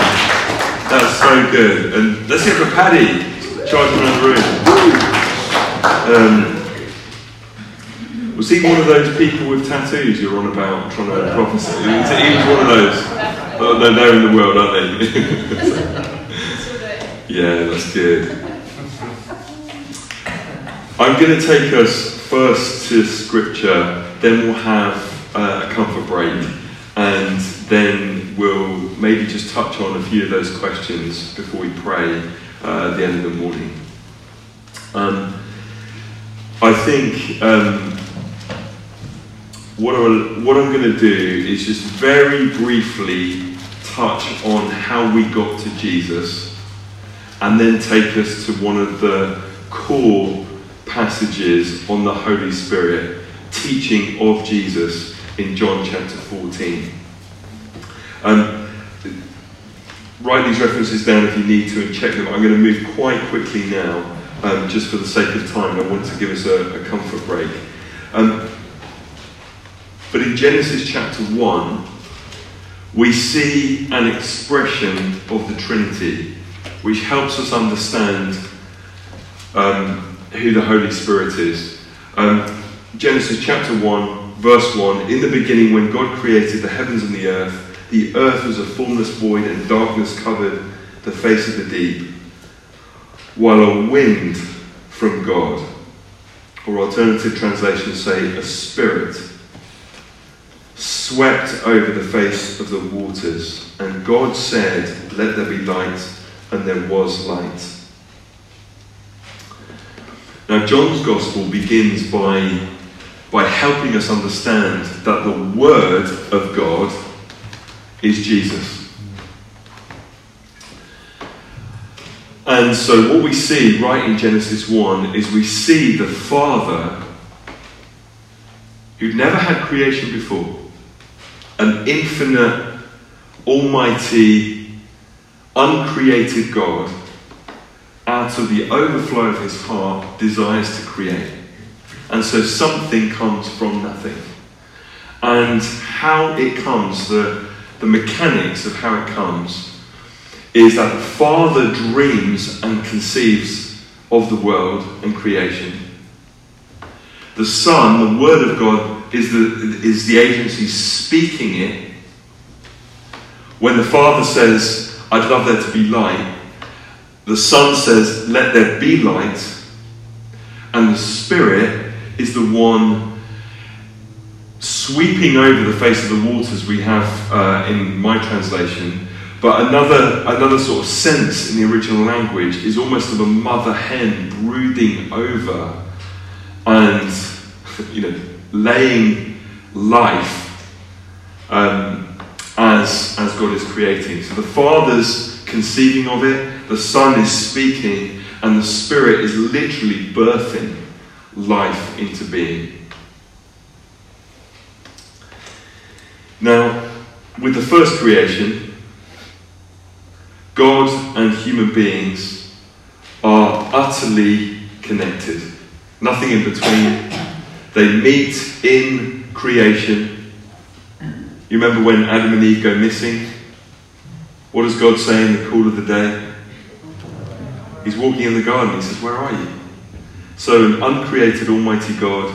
That's so good. And let's hear from Paddy, charging around the room. Um, was he one of those people with tattoos you're on about trying to prophesy? He was, one of those. Oh, they're in the world, aren't they? yeah, that's good. I'm going to take us first to scripture, then we'll have uh, a comfort break, and then we'll maybe just touch on a few of those questions before we pray uh, at the end of the morning. Um, I think um, what, I, what I'm going to do is just very briefly touch on how we got to Jesus and then take us to one of the core passages on the Holy Spirit, teaching of Jesus in John chapter 14. Um, write these references down if you need to and check them. I'm going to move quite quickly now, um, just for the sake of time. I want to give us a, a comfort break. Um, but in Genesis chapter 1, we see an expression of the Trinity which helps us understand um, who the Holy Spirit is. Um, Genesis chapter 1, verse 1 In the beginning, when God created the heavens and the earth, the earth was a formless void, and darkness covered the face of the deep, while a wind from God, or alternative translations say a spirit, swept over the face of the waters. And God said, Let there be light, and there was light. Now, John's Gospel begins by, by helping us understand that the Word of God is Jesus. And so, what we see right in Genesis 1 is we see the Father who'd never had creation before, an infinite, almighty, uncreated God, out of the overflow of his heart, desires to create. And so, something comes from nothing. And how it comes, the the mechanics of how it comes is that the Father dreams and conceives of the world and creation. The Son, the Word of God, is the, is the agency speaking it. When the Father says, I'd love there to be light, the Son says, Let there be light. And the Spirit is the one sweeping over the face of the waters we have uh, in my translation. But another, another sort of sense in the original language is almost of a mother hen brooding over and you know, laying life um, as, as God is creating. So the Father's conceiving of it, the Son is speaking, and the Spirit is literally birthing life into being. Now, with the first creation, God and human beings are utterly connected. Nothing in between. They meet in creation. You remember when Adam and Eve go missing? What does God say in the cool of the day? He's walking in the garden. He says, Where are you? So, an uncreated Almighty God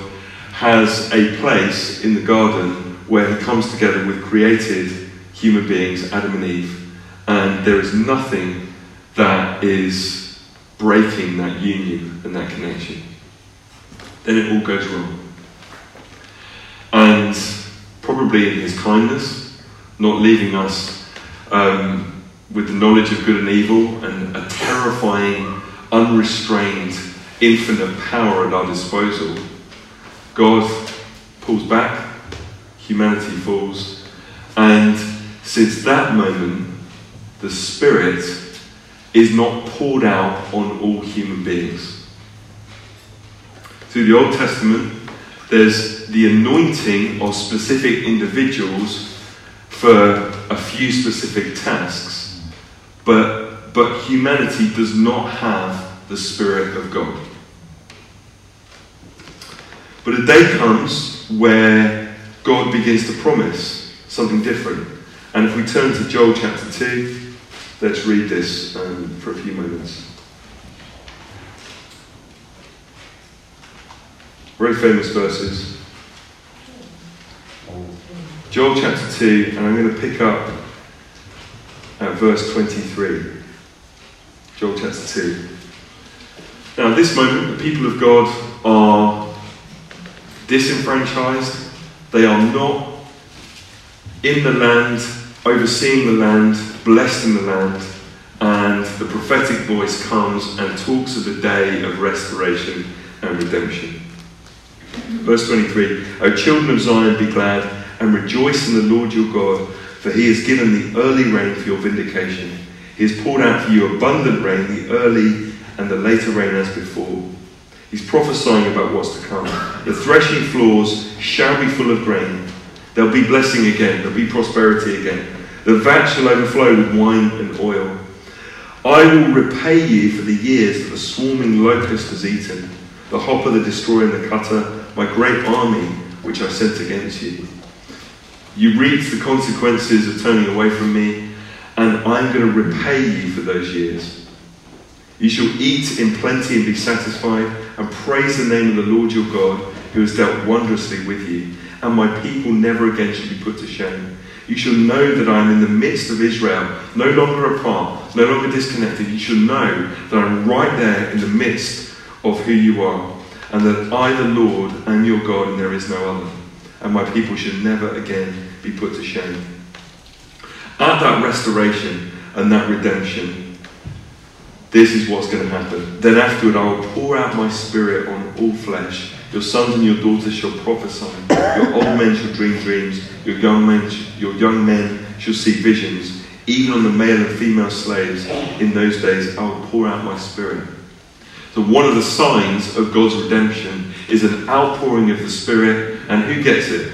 has a place in the garden where he comes together with created human beings, Adam and Eve, and there is nothing that is breaking that union and that connection. Then it all goes wrong. And probably in his kindness, not leaving us um, with the knowledge of good and evil and a terrifying, unrestrained, infinite power at our disposal, God pulls back humanity falls. And since that moment, the Spirit is not poured out on all human beings. Through the Old Testament, there's the anointing of specific individuals for a few specific tasks, but, but humanity does not have the Spirit of God. But a day comes where God begins to promise something different. And if we turn to Joel chapter 2, let's read this um, for a few moments. Very famous verses. Joel chapter 2, and I'm going to pick up at verse 23. Joel chapter 2. Now, at this moment, the people of God are disenfranchised. They are not in the land, overseeing the land, blessed in the land, and the prophetic voice comes and talks of the day of restoration and redemption. Verse 23 O children of Zion, be glad and rejoice in the Lord your God, for he has given the early rain for your vindication. He has poured out for you abundant rain, the early and the later rain as before. He's prophesying about what's to come. The threshing floors shall be full of grain. There'll be blessing again, there'll be prosperity again. The vat shall overflow with wine and oil. I will repay you for the years that the swarming locust has eaten, the hopper, the destroyer, and the cutter, my great army which I sent against you. You reaped the consequences of turning away from me, and I'm going to repay you for those years. You shall eat in plenty and be satisfied, and praise the name of the Lord your God, who has dealt wondrously with you, and my people never again shall be put to shame. You shall know that I am in the midst of Israel, no longer apart, no longer disconnected. You shall know that I'm right there in the midst of who you are, and that I, the Lord, am your God, and there is no other. And my people shall never again be put to shame. At that restoration and that redemption, this is what's going to happen. Then afterward, I will pour out my spirit on all flesh. Your sons and your daughters shall prophesy. Your old men shall dream dreams. Your young men, your young men shall see visions. Even on the male and female slaves in those days, I will pour out my spirit. So one of the signs of God's redemption is an outpouring of the Spirit, and who gets it?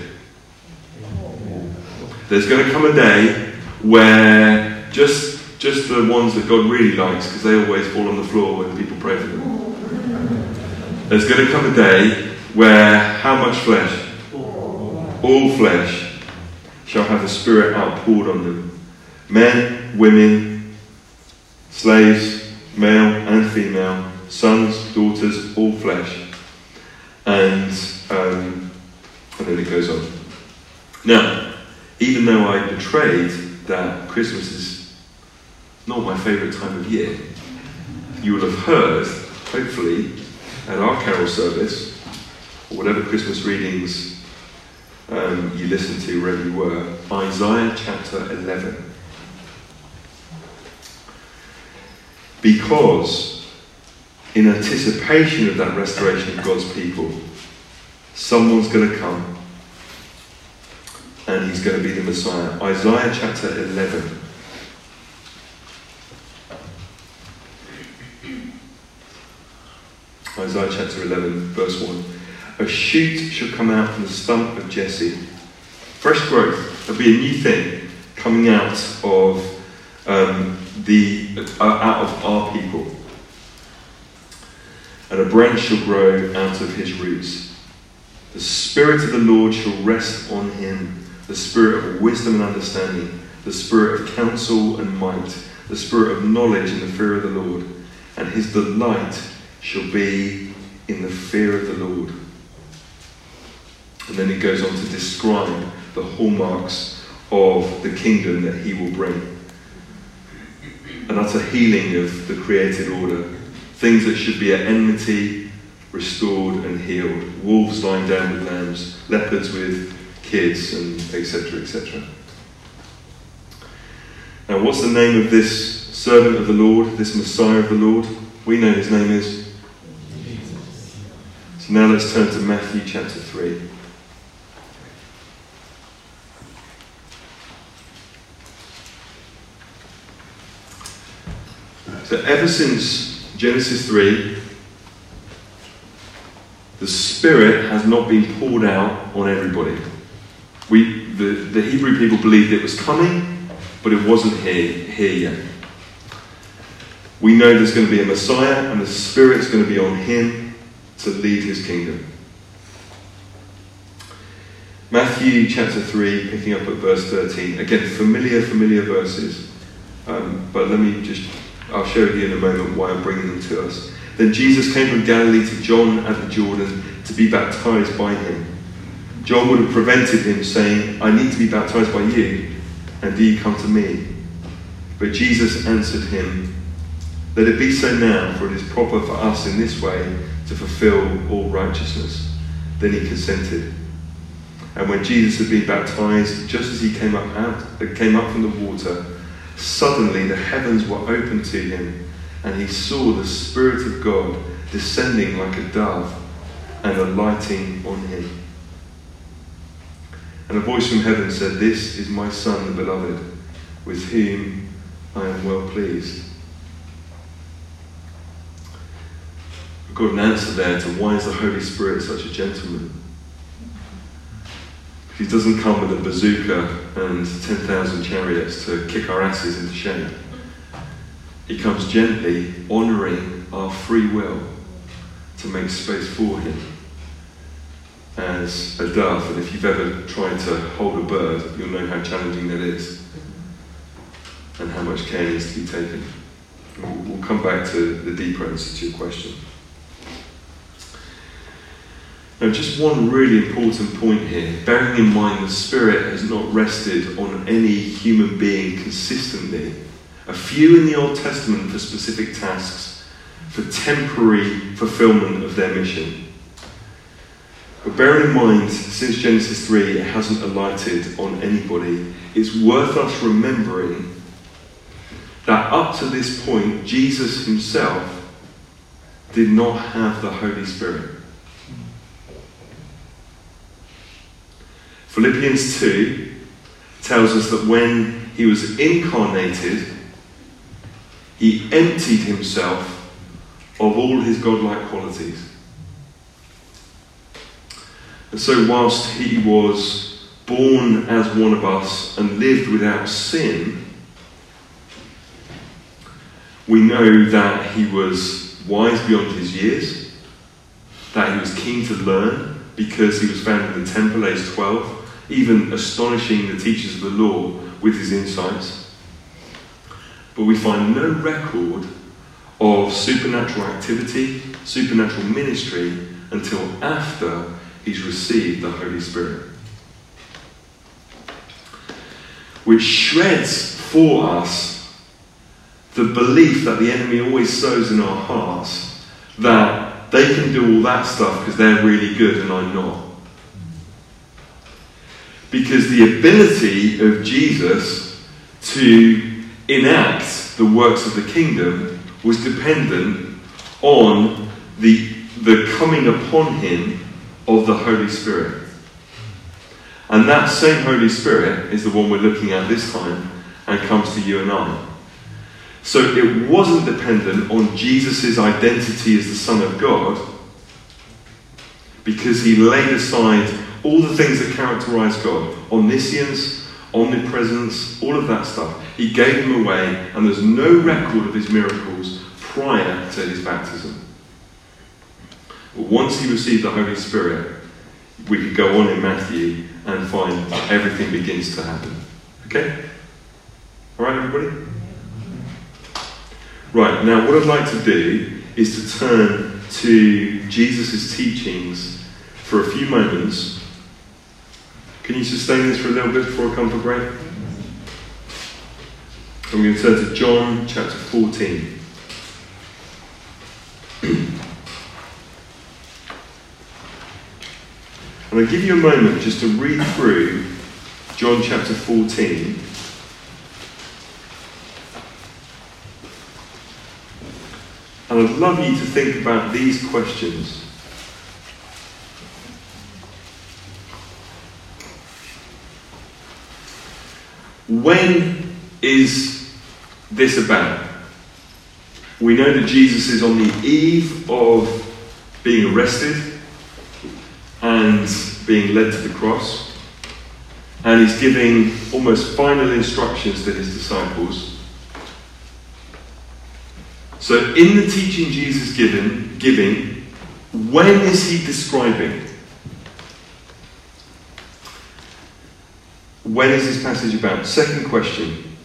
There's going to come a day where just just the ones that God really likes, because they always fall on the floor when people pray for them. There's going to come a day where how much flesh? All flesh shall have the Spirit outpoured on them. Men, women, slaves, male and female, sons, daughters, all flesh. And, um, and then it goes on. Now, even though I betrayed that Christmas is not my favourite time of year, you will have heard, hopefully, at our carol service, or whatever Christmas readings um, you listened to wherever you were, Isaiah chapter 11. Because, in anticipation of that restoration of God's people, someone's going to come and he's going to be the Messiah. Isaiah chapter 11. Isaiah chapter 11, verse 1. A shoot shall come out from the stump of Jesse. Fresh growth. There'll be a new thing coming out of um, the uh, out of our people. And a branch shall grow out of his roots. The Spirit of the Lord shall rest on him, the Spirit of wisdom and understanding, the Spirit of counsel and might, the Spirit of knowledge and the fear of the Lord. And his delight shall be in the fear of the Lord. And then he goes on to describe the hallmarks of the kingdom that he will bring. An utter healing of the created order. Things that should be at enmity, restored and healed. Wolves lying down with lambs, leopards with kids, and etc. etc. Now, what's the name of this servant of the Lord, this Messiah of the Lord? We know his name is. Now let's turn to Matthew chapter 3. So, ever since Genesis 3, the Spirit has not been poured out on everybody. We, the, the Hebrew people believed it was coming, but it wasn't here, here yet. We know there's going to be a Messiah, and the Spirit's going to be on him to lead his kingdom. Matthew chapter 3, picking up at verse 13. Again, familiar, familiar verses. Um, but let me just, I'll show you in a moment why I'm bringing them to us. Then Jesus came from Galilee to John at the Jordan to be baptized by him. John would have prevented him, saying, I need to be baptized by you, and do you come to me? But Jesus answered him, Let it be so now, for it is proper for us in this way to fulfill all righteousness. Then he consented. And when Jesus had been baptized, just as he came up out, uh, came up from the water, suddenly the heavens were opened to him, and he saw the Spirit of God descending like a dove and alighting on him. And a voice from heaven said, This is my Son, the beloved, with whom I am well pleased. Got an answer there to why is the Holy Spirit such a gentleman? He doesn't come with a bazooka and 10,000 chariots to kick our asses into shame. He comes gently, honouring our free will to make space for him as a dove. And if you've ever tried to hold a bird, you'll know how challenging that is and how much care needs to be taken. We'll come back to the deeper answer to your question. Now, just one really important point here, bearing in mind the Spirit has not rested on any human being consistently. A few in the Old Testament for specific tasks, for temporary fulfillment of their mission. But bearing in mind, since Genesis 3, it hasn't alighted on anybody, it's worth us remembering that up to this point, Jesus himself did not have the Holy Spirit. Philippians 2 tells us that when he was incarnated, he emptied himself of all his godlike qualities. And so, whilst he was born as one of us and lived without sin, we know that he was wise beyond his years, that he was keen to learn because he was found in the temple aged 12 even astonishing the teachers of the law with his insights. But we find no record of supernatural activity, supernatural ministry, until after he's received the Holy Spirit. Which shreds for us the belief that the enemy always sows in our hearts that they can do all that stuff because they're really good and I'm not. Because the ability of Jesus to enact the works of the kingdom was dependent on the, the coming upon him of the Holy Spirit. And that same Holy Spirit is the one we're looking at this time and comes to you and I. So it wasn't dependent on Jesus' identity as the Son of God because he laid aside all the things that characterize God omniscience, omnipresence, all of that stuff. He gave them away, and there's no record of his miracles prior to his baptism. But once he received the Holy Spirit, we could go on in Matthew and find that everything begins to happen. Okay? All right, everybody? Right, now what I'd like to do is to turn to Jesus' teachings for a few moments can you sustain this for a little bit before I come for break? I'm going to turn to John chapter 14. and I'll give you a moment just to read through John chapter 14. And I'd love you to think about these questions. When is this about? We know that Jesus is on the eve of being arrested and being led to the cross. And he's giving almost final instructions to his disciples. So, in the teaching Jesus given, giving, when is he describing? When is this passage about? Second question.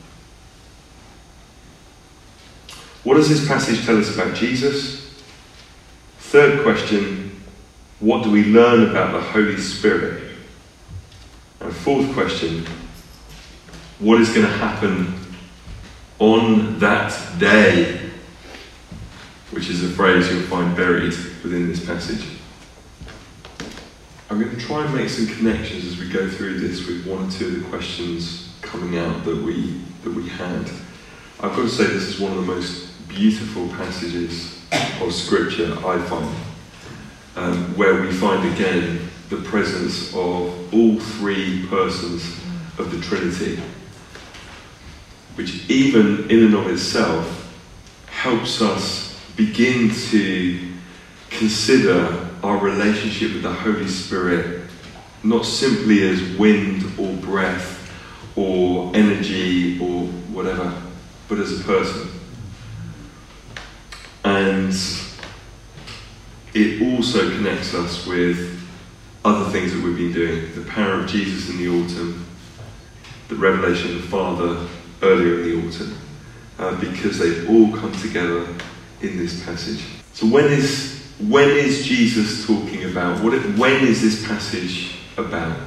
What does this passage tell us about Jesus? Third question. What do we learn about the Holy Spirit? And fourth question. What is going to happen on that day? Which is a phrase you'll find buried within this passage. I'm going to try and make some connections as we go through this with one or two of the questions coming out that we that we had. I've got to say this is one of the most beautiful passages of Scripture I find, um, where we find again the presence of all three persons of the Trinity, which even in and of itself helps us begin to consider our relationship with the Holy Spirit not simply as wind or breath or energy or whatever, but as a person. And it also connects us with other things that we've been doing the power of Jesus in the autumn, the revelation of the Father earlier in the autumn, uh, because they've all come together in this passage. So, when is when is Jesus talking about? What, when is this passage about?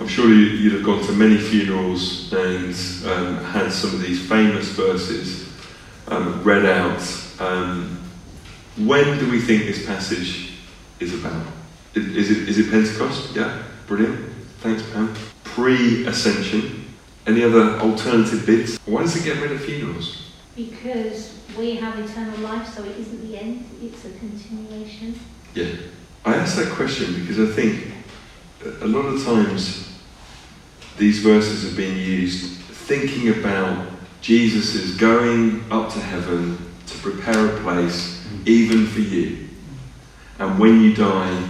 I'm sure you, would have gone to many funerals and um, had some of these famous verses um, read out. Um, when do we think this passage is about? Is it, is it Pentecost? Yeah, brilliant. Thanks, Pam. Pre ascension. Any other alternative bits? Why does it get rid of funerals? Because we have eternal life, so it isn't the end, it's a continuation. Yeah. I ask that question because I think a lot of times these verses have been used thinking about Jesus is going up to heaven to prepare a place even for you. And when you die,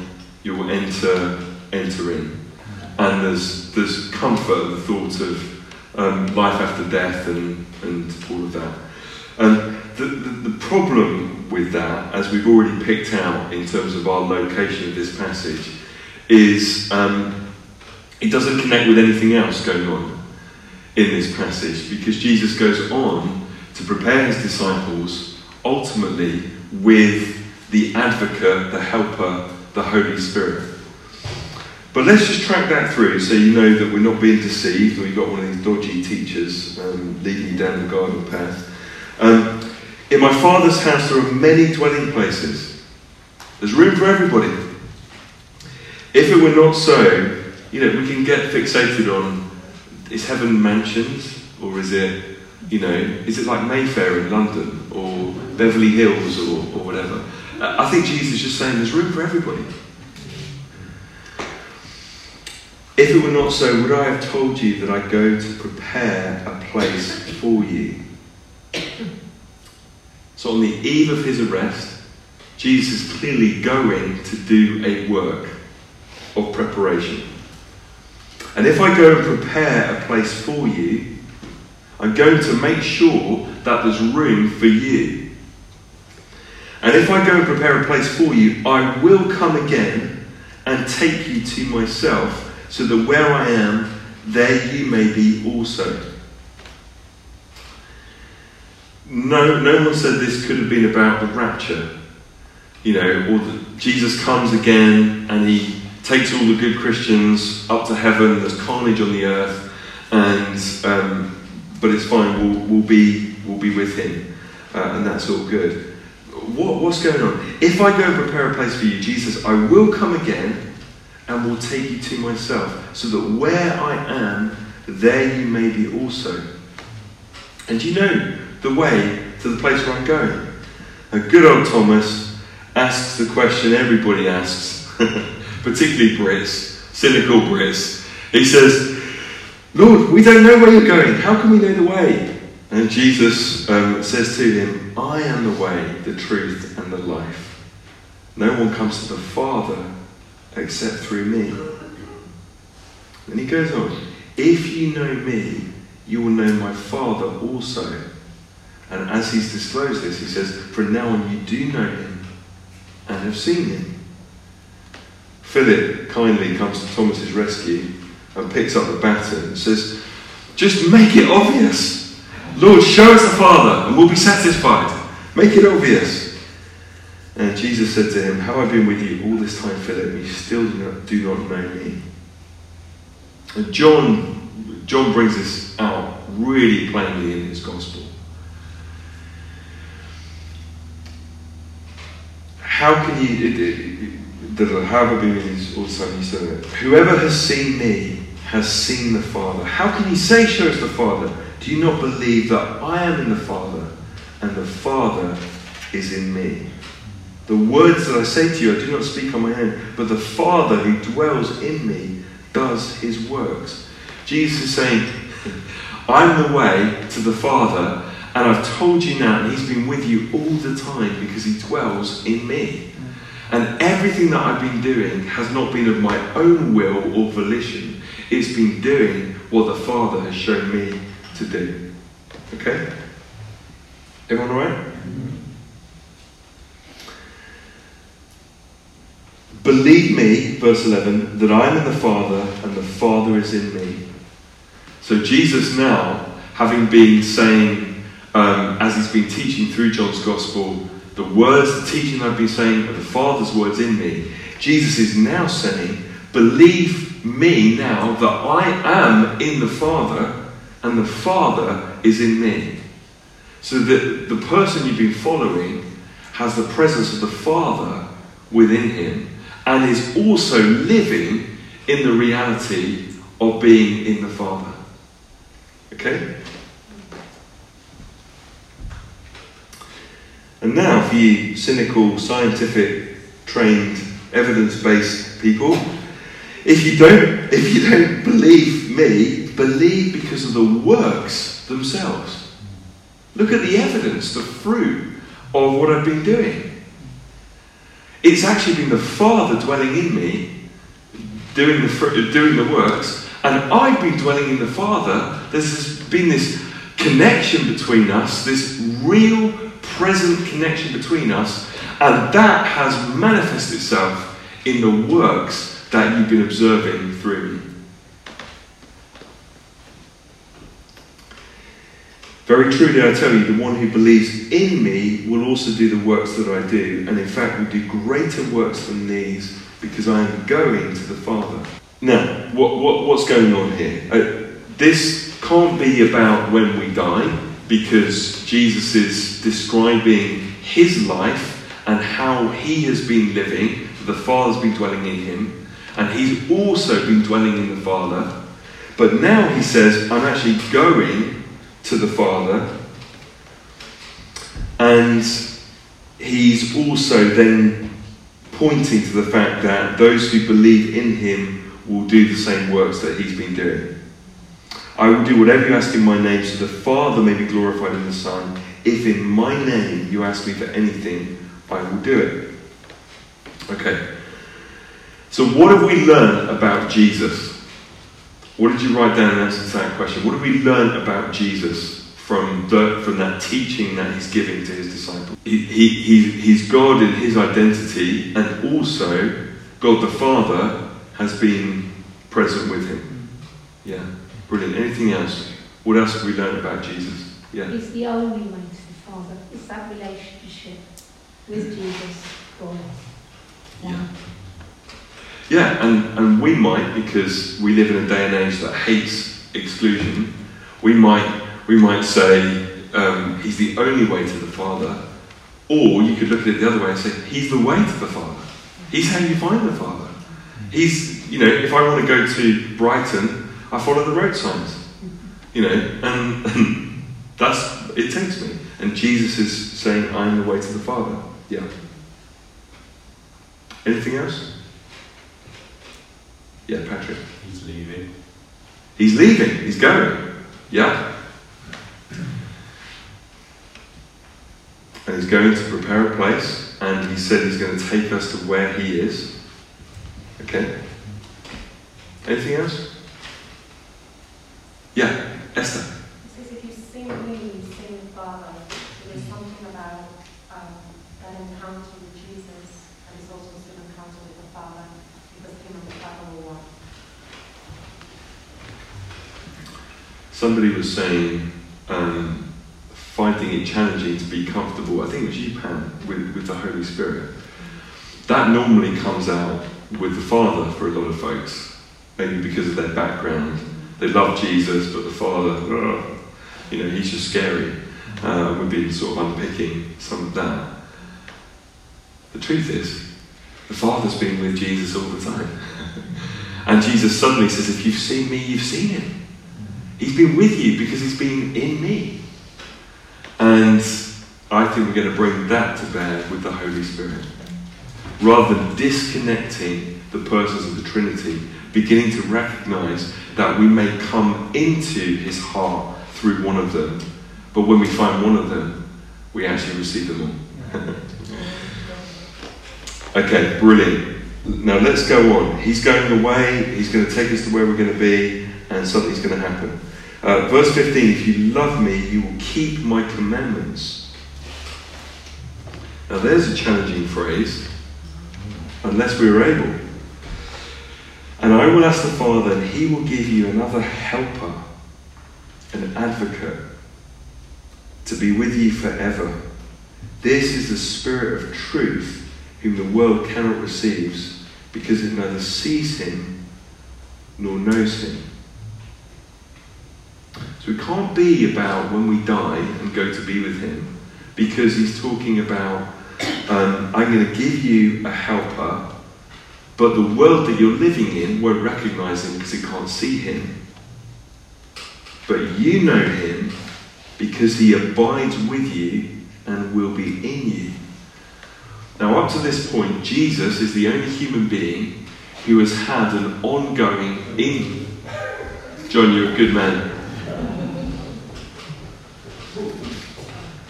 you will enter enter in. And there's there's comfort in the thought of um, life after death and, and all of that. And the, the, the, problem with that, as we've already picked out in terms of our location of this passage, is um, it doesn't connect with anything else going on in this passage because Jesus goes on to prepare his disciples ultimately with the advocate, the helper, the Holy Spirit. But let's just track that through so you know that we're not being deceived or you've got one of these dodgy teachers um, leading you down the garden path. Um, in my Father's house there are many dwelling places. There's room for everybody. If it were not so, you know, we can get fixated on is heaven mansions or is it, you know, is it like Mayfair in London or Beverly Hills or, or whatever? I think Jesus is just saying there's room for everybody. If it were not so, would I have told you that I go to prepare a place for you? So, on the eve of his arrest, Jesus is clearly going to do a work of preparation. And if I go and prepare a place for you, I'm going to make sure that there's room for you. And if I go and prepare a place for you, I will come again and take you to myself, so that where I am, there you may be also. No, no one said this could have been about the rapture. You know, or the, Jesus comes again and he takes all the good Christians up to heaven. There's carnage on the earth, and um, but it's fine. We'll, we'll be we'll be with him, uh, and that's all good. What, what's going on? If I go and prepare a place for you, Jesus, I will come again and will take you to myself, so that where I am, there you may be also. And you know, the way to the place where I'm going. A good old Thomas asks the question everybody asks, particularly Brits, cynical Brits. He says, Lord, we don't know where you're going. How can we know the way? And Jesus um, says to him, I am the way, the truth, and the life. No one comes to the Father except through me. And he goes on, If you know me, you will know my Father also. And as he's disclosed this, he says, From now on you do know him and have seen him. Philip kindly comes to Thomas's rescue and picks up the baton and says, Just make it obvious. Lord, show us the Father and we'll be satisfied. Make it obvious. And Jesus said to him, How Have I been with you all this time, Philip, you still do not, do not know me? And John, John brings this out really plainly in his gospel. How can you, it, it, said it. Whoever has seen me has seen the Father. How can you say, Show us the Father? Do you not believe that I am in the Father and the Father is in me? The words that I say to you, I do not speak on my own, but the Father who dwells in me does his works. Jesus is saying, I'm the way to the Father, and I've told you now, and he's been with you all the time because he dwells in me. And everything that I've been doing has not been of my own will or volition, it's been doing what the Father has shown me to do. Okay? Everyone alright? Believe me, verse 11, that I am in the Father and the Father is in me. So Jesus now, having been saying, um, as he's been teaching through John's Gospel, the words, the teaching I've been saying are the Father's words in me. Jesus is now saying, believe me now that I am in the Father and the Father is in me. So that the person you've been following has the presence of the Father within him and is also living in the reality of being in the Father. Okay? And now, for you cynical, scientific, trained, evidence-based people, if you don't, if you don't believe me, believe because of the works themselves. Look at the evidence, the fruit of what I've been doing. It's actually been the Father dwelling in me, doing the, doing the works, and I've been dwelling in the Father. There's been this connection between us, this real present connection between us, and that has manifested itself in the works that you've been observing through me. Very truly, I tell you, the one who believes in me will also do the works that I do, and in fact will do greater works than these because I am going to the Father. Now, what, what, what's going on here? Uh, this can't be about when we die because Jesus is describing his life and how he has been living, the Father's been dwelling in him, and he's also been dwelling in the Father. But now he says, I'm actually going to the Father. And he's also then pointing to the fact that those who believe in him will do the same works that he's been doing. I will do whatever you ask in my name so the Father may be glorified in the Son. If in my name you ask me for anything, I will do it. Okay. So, what have we learned about Jesus? What did you write down in answer to that question? What did we learn about Jesus from, the, from that teaching that he's giving to his disciples? He, he, he's God in his identity, and also God the Father has been present with him. Yeah, brilliant. Anything else? What else have we learned about Jesus? Yeah. It's the only way to the Father. It's that relationship with Jesus, God. Yeah. Yeah, and, and we might, because we live in a day and age that hates exclusion, we might, we might say um, he's the only way to the Father. Or you could look at it the other way and say he's the way to the Father. He's how you find the Father. He's, you know, if I want to go to Brighton, I follow the road signs. You know, and, and that's, it takes me. And Jesus is saying, I'm the way to the Father. Yeah. Anything else? Yeah, Patrick. He's leaving. He's leaving. He's going. Yeah. And he's going to prepare a place, and he said he's going to take us to where he is. Okay? Anything else? Yeah, Esther. Because if you sing me, you've seen the Father. There's something about um, an encounter with Jesus, and it's also an encounter with the Father, because him and the Father are one. Somebody was saying, um, finding it challenging to be comfortable. I think it was you, Pam, with, with the Holy Spirit. That normally comes out with the Father for a lot of folks, maybe because of their background. They love Jesus, but the Father, ugh, you know, he's just scary. Uh, we've been sort of unpicking some of that. The truth is, the Father's been with Jesus all the time. and Jesus suddenly says, If you've seen me, you've seen him. He's been with you because he's been in me. And I think we're going to bring that to bear with the Holy Spirit. Rather than disconnecting the persons of the Trinity, beginning to recognize that we may come into his heart through one of them, but when we find one of them, we actually receive them all. okay, brilliant. Now let's go on. He's going away, he's going to take us to where we're going to be, and something's going to happen. Uh, verse 15 If you love me, you will keep my commandments. Now there's a challenging phrase, unless we are able. And I will ask the Father, and he will give you another helper, an advocate, to be with you forever. This is the Spirit of truth, whom the world cannot receive, because it neither sees him nor knows him. So it can't be about when we die and go to be with him, because he's talking about, um, I'm going to give you a helper but the world that you're living in won't recognize him because it can't see him. But you know him because he abides with you and will be in you. Now, up to this point, Jesus is the only human being who has had an ongoing in. John, you're a good man.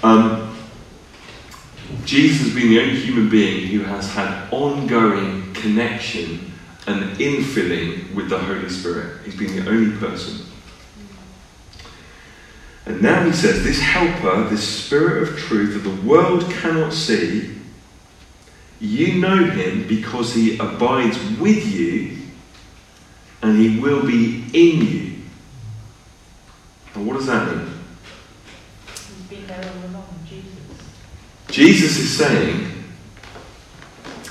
Um, Jesus has been the only human being who has had ongoing connection and infilling with the Holy Spirit. He's been the only person. And now he says, This helper, this spirit of truth that the world cannot see, you know him because he abides with you and he will be in you. And what does that mean? He's been there all along, Jesus. Jesus is saying,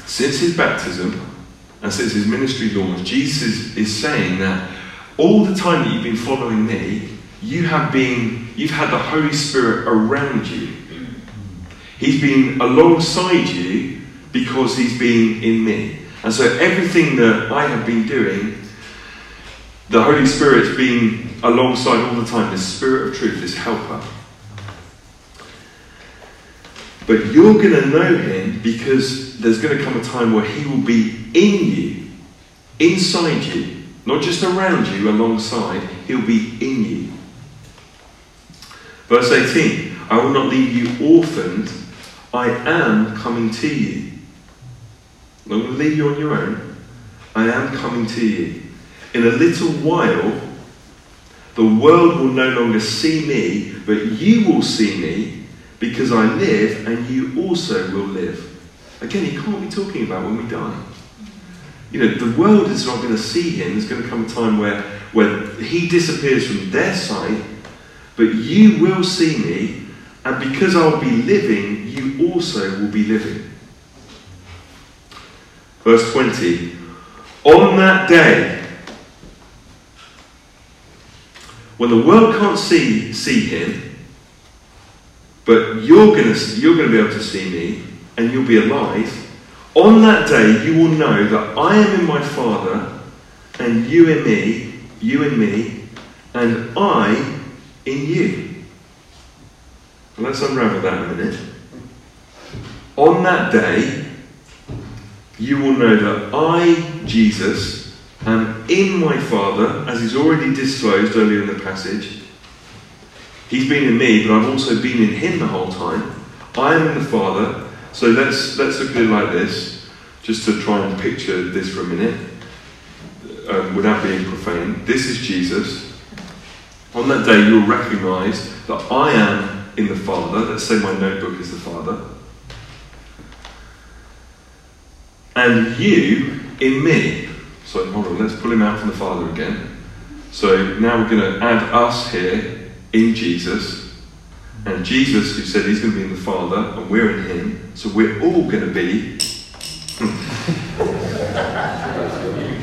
since his baptism and since his ministry launch, Jesus is saying that all the time that you've been following me, you have been, you've had the Holy Spirit around you. He's been alongside you because he's been in me. And so everything that I have been doing, the Holy Spirit's been alongside all the time, this Spirit of truth, this helper. But you're going to know him because there's going to come a time where he will be in you, inside you, not just around you, alongside, he'll be in you. Verse 18 I will not leave you orphaned, I am coming to you. I'm not going to leave you on your own, I am coming to you. In a little while, the world will no longer see me, but you will see me because I live and you also will live. Again, he can't be talking about when we die. You know, the world is not going to see him. There's going to come a time where, where he disappears from their sight, but you will see me, and because I'll be living, you also will be living. Verse 20 On that day, when the world can't see, see him, but you're going to you're going to be able to see me and you'll be alive. On that day, you will know that I am in my Father, and you in me, you in me, and I in you. Let's unravel that in a minute. On that day, you will know that I, Jesus, am in my Father, as is already disclosed earlier in the passage. He's been in me, but I've also been in him the whole time. I am in the Father. So let's let's look at it like this, just to try and picture this for a minute, um, without being profane. This is Jesus. On that day, you'll recognise that I am in the Father. Let's say my notebook is the Father. And you in me. So hold on, let's pull him out from the Father again. So now we're going to add us here in Jesus. And Jesus, who said he's going to be in the Father, and we're in him. So we're all going to be.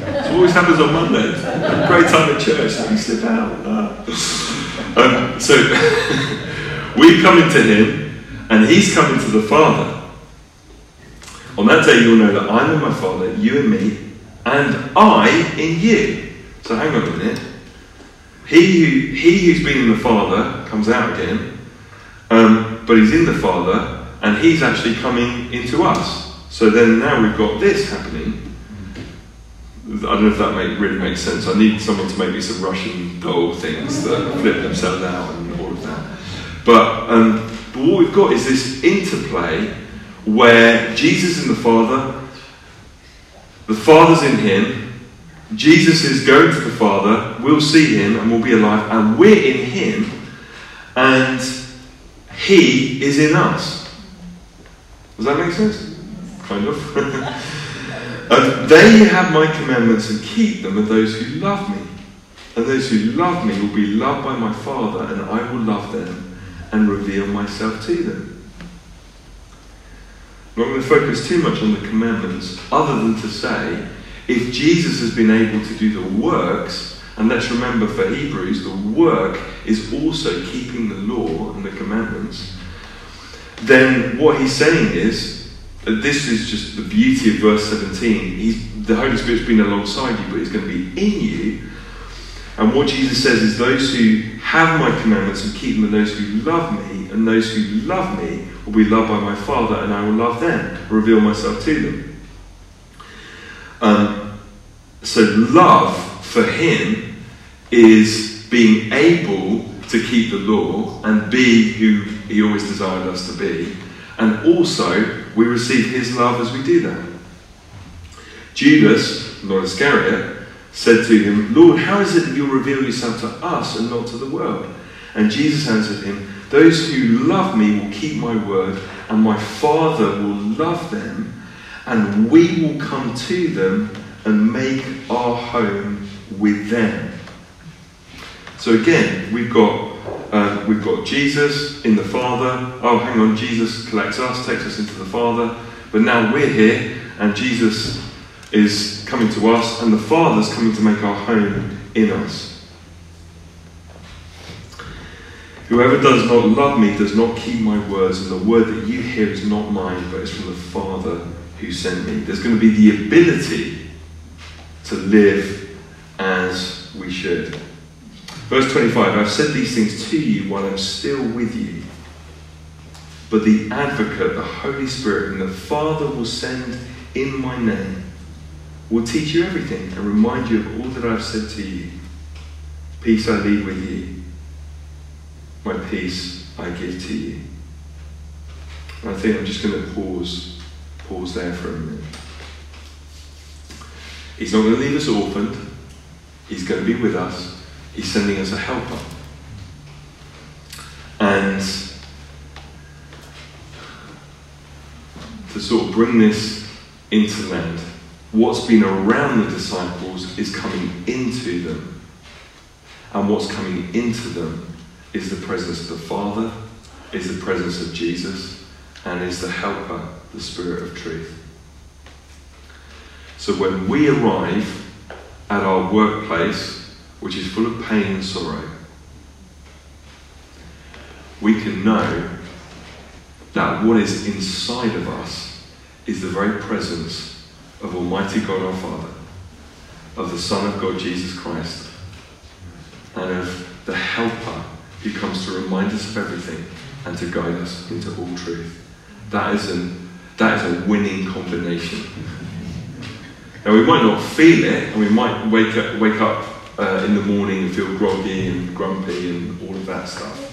it always happens on Monday. Great time at church. Let me slip out. Um, so we come into him, and he's coming to the Father. On that day, you'll know that I'm in my Father, you in me, and I in you. So hang on a minute. He, who, he who's been in the Father comes out again, um, but he's in the Father, and he's actually coming into us. So then now we've got this happening. I don't know if that make, really makes sense. I need someone to make me some Russian doll things that flip themselves out and all of that. But, um, but what we've got is this interplay where Jesus and the Father, the Father's in him, Jesus is going to the Father, we'll see him and we'll be alive, and we're in him, and he is in us. Does that make sense? Kind of. and they have my commandments and keep them, and those who love me. And those who love me will be loved by my Father, and I will love them and reveal myself to them. I'm not going to focus too much on the commandments, other than to say, if Jesus has been able to do the works, and let's remember for Hebrews, the work is also keeping the law and the commandments, then what he's saying is, this is just the beauty of verse 17. He's, the Holy Spirit's been alongside you, but he's going to be in you. And what Jesus says is, those who have my commandments and keep them, and those who love me, and those who love me will be loved by my Father, and I will love them, reveal myself to them. Um, so, love for him is being able to keep the law and be who he always desired us to be. And also, we receive his love as we do that. Judas, Lord Iscariot, said to him, Lord, how is it that you'll reveal yourself to us and not to the world? And Jesus answered him, Those who love me will keep my word, and my Father will love them, and we will come to them and make our home with them. So again, we've got uh, we've got Jesus in the Father. Oh, hang on, Jesus collects us, takes us into the Father. But now we're here, and Jesus is coming to us, and the Father's coming to make our home in us. Whoever does not love me does not keep my words, and the word that you hear is not mine, but is from the Father who sent me. There's going to be the ability to live as we should. Verse 25 I've said these things to you while I'm still with you. But the advocate, the Holy Spirit, and the Father will send in my name, will teach you everything and remind you of all that I've said to you. Peace I leave with you, my peace I give to you. And I think I'm just going to pause, pause there for a minute. He's not going to leave us orphaned. He's going to be with us. He's sending us a helper. And to sort of bring this into land, what's been around the disciples is coming into them. And what's coming into them is the presence of the Father, is the presence of Jesus, and is the helper, the Spirit of truth. So when we arrive at our workplace, which is full of pain and sorrow, we can know that what is inside of us is the very presence of Almighty God our Father, of the Son of God Jesus Christ, and of the Helper who comes to remind us of everything and to guide us into all truth. That is, an, that is a winning combination. Now, we might not feel it, and we might wake up, wake up uh, in the morning and feel groggy and grumpy and all of that stuff.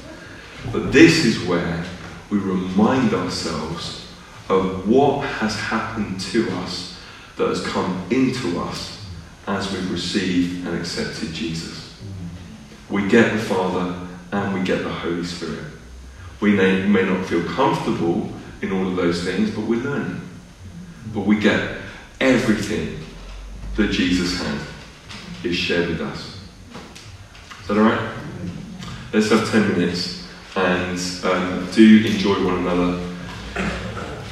But this is where we remind ourselves of what has happened to us that has come into us as we've received and accepted Jesus. We get the Father and we get the Holy Spirit. We may, may not feel comfortable in all of those things, but we're learning. But we get everything that Jesus had is shared with us. Is that alright? Let's have 10 minutes and um, do enjoy one another.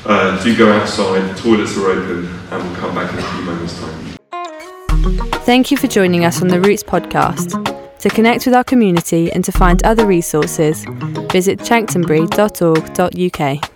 Uh, do go outside, the toilets are open, and we'll come back in a few moments' time. Thank you for joining us on the Roots podcast. To connect with our community and to find other resources, visit chanctonbury.org.uk.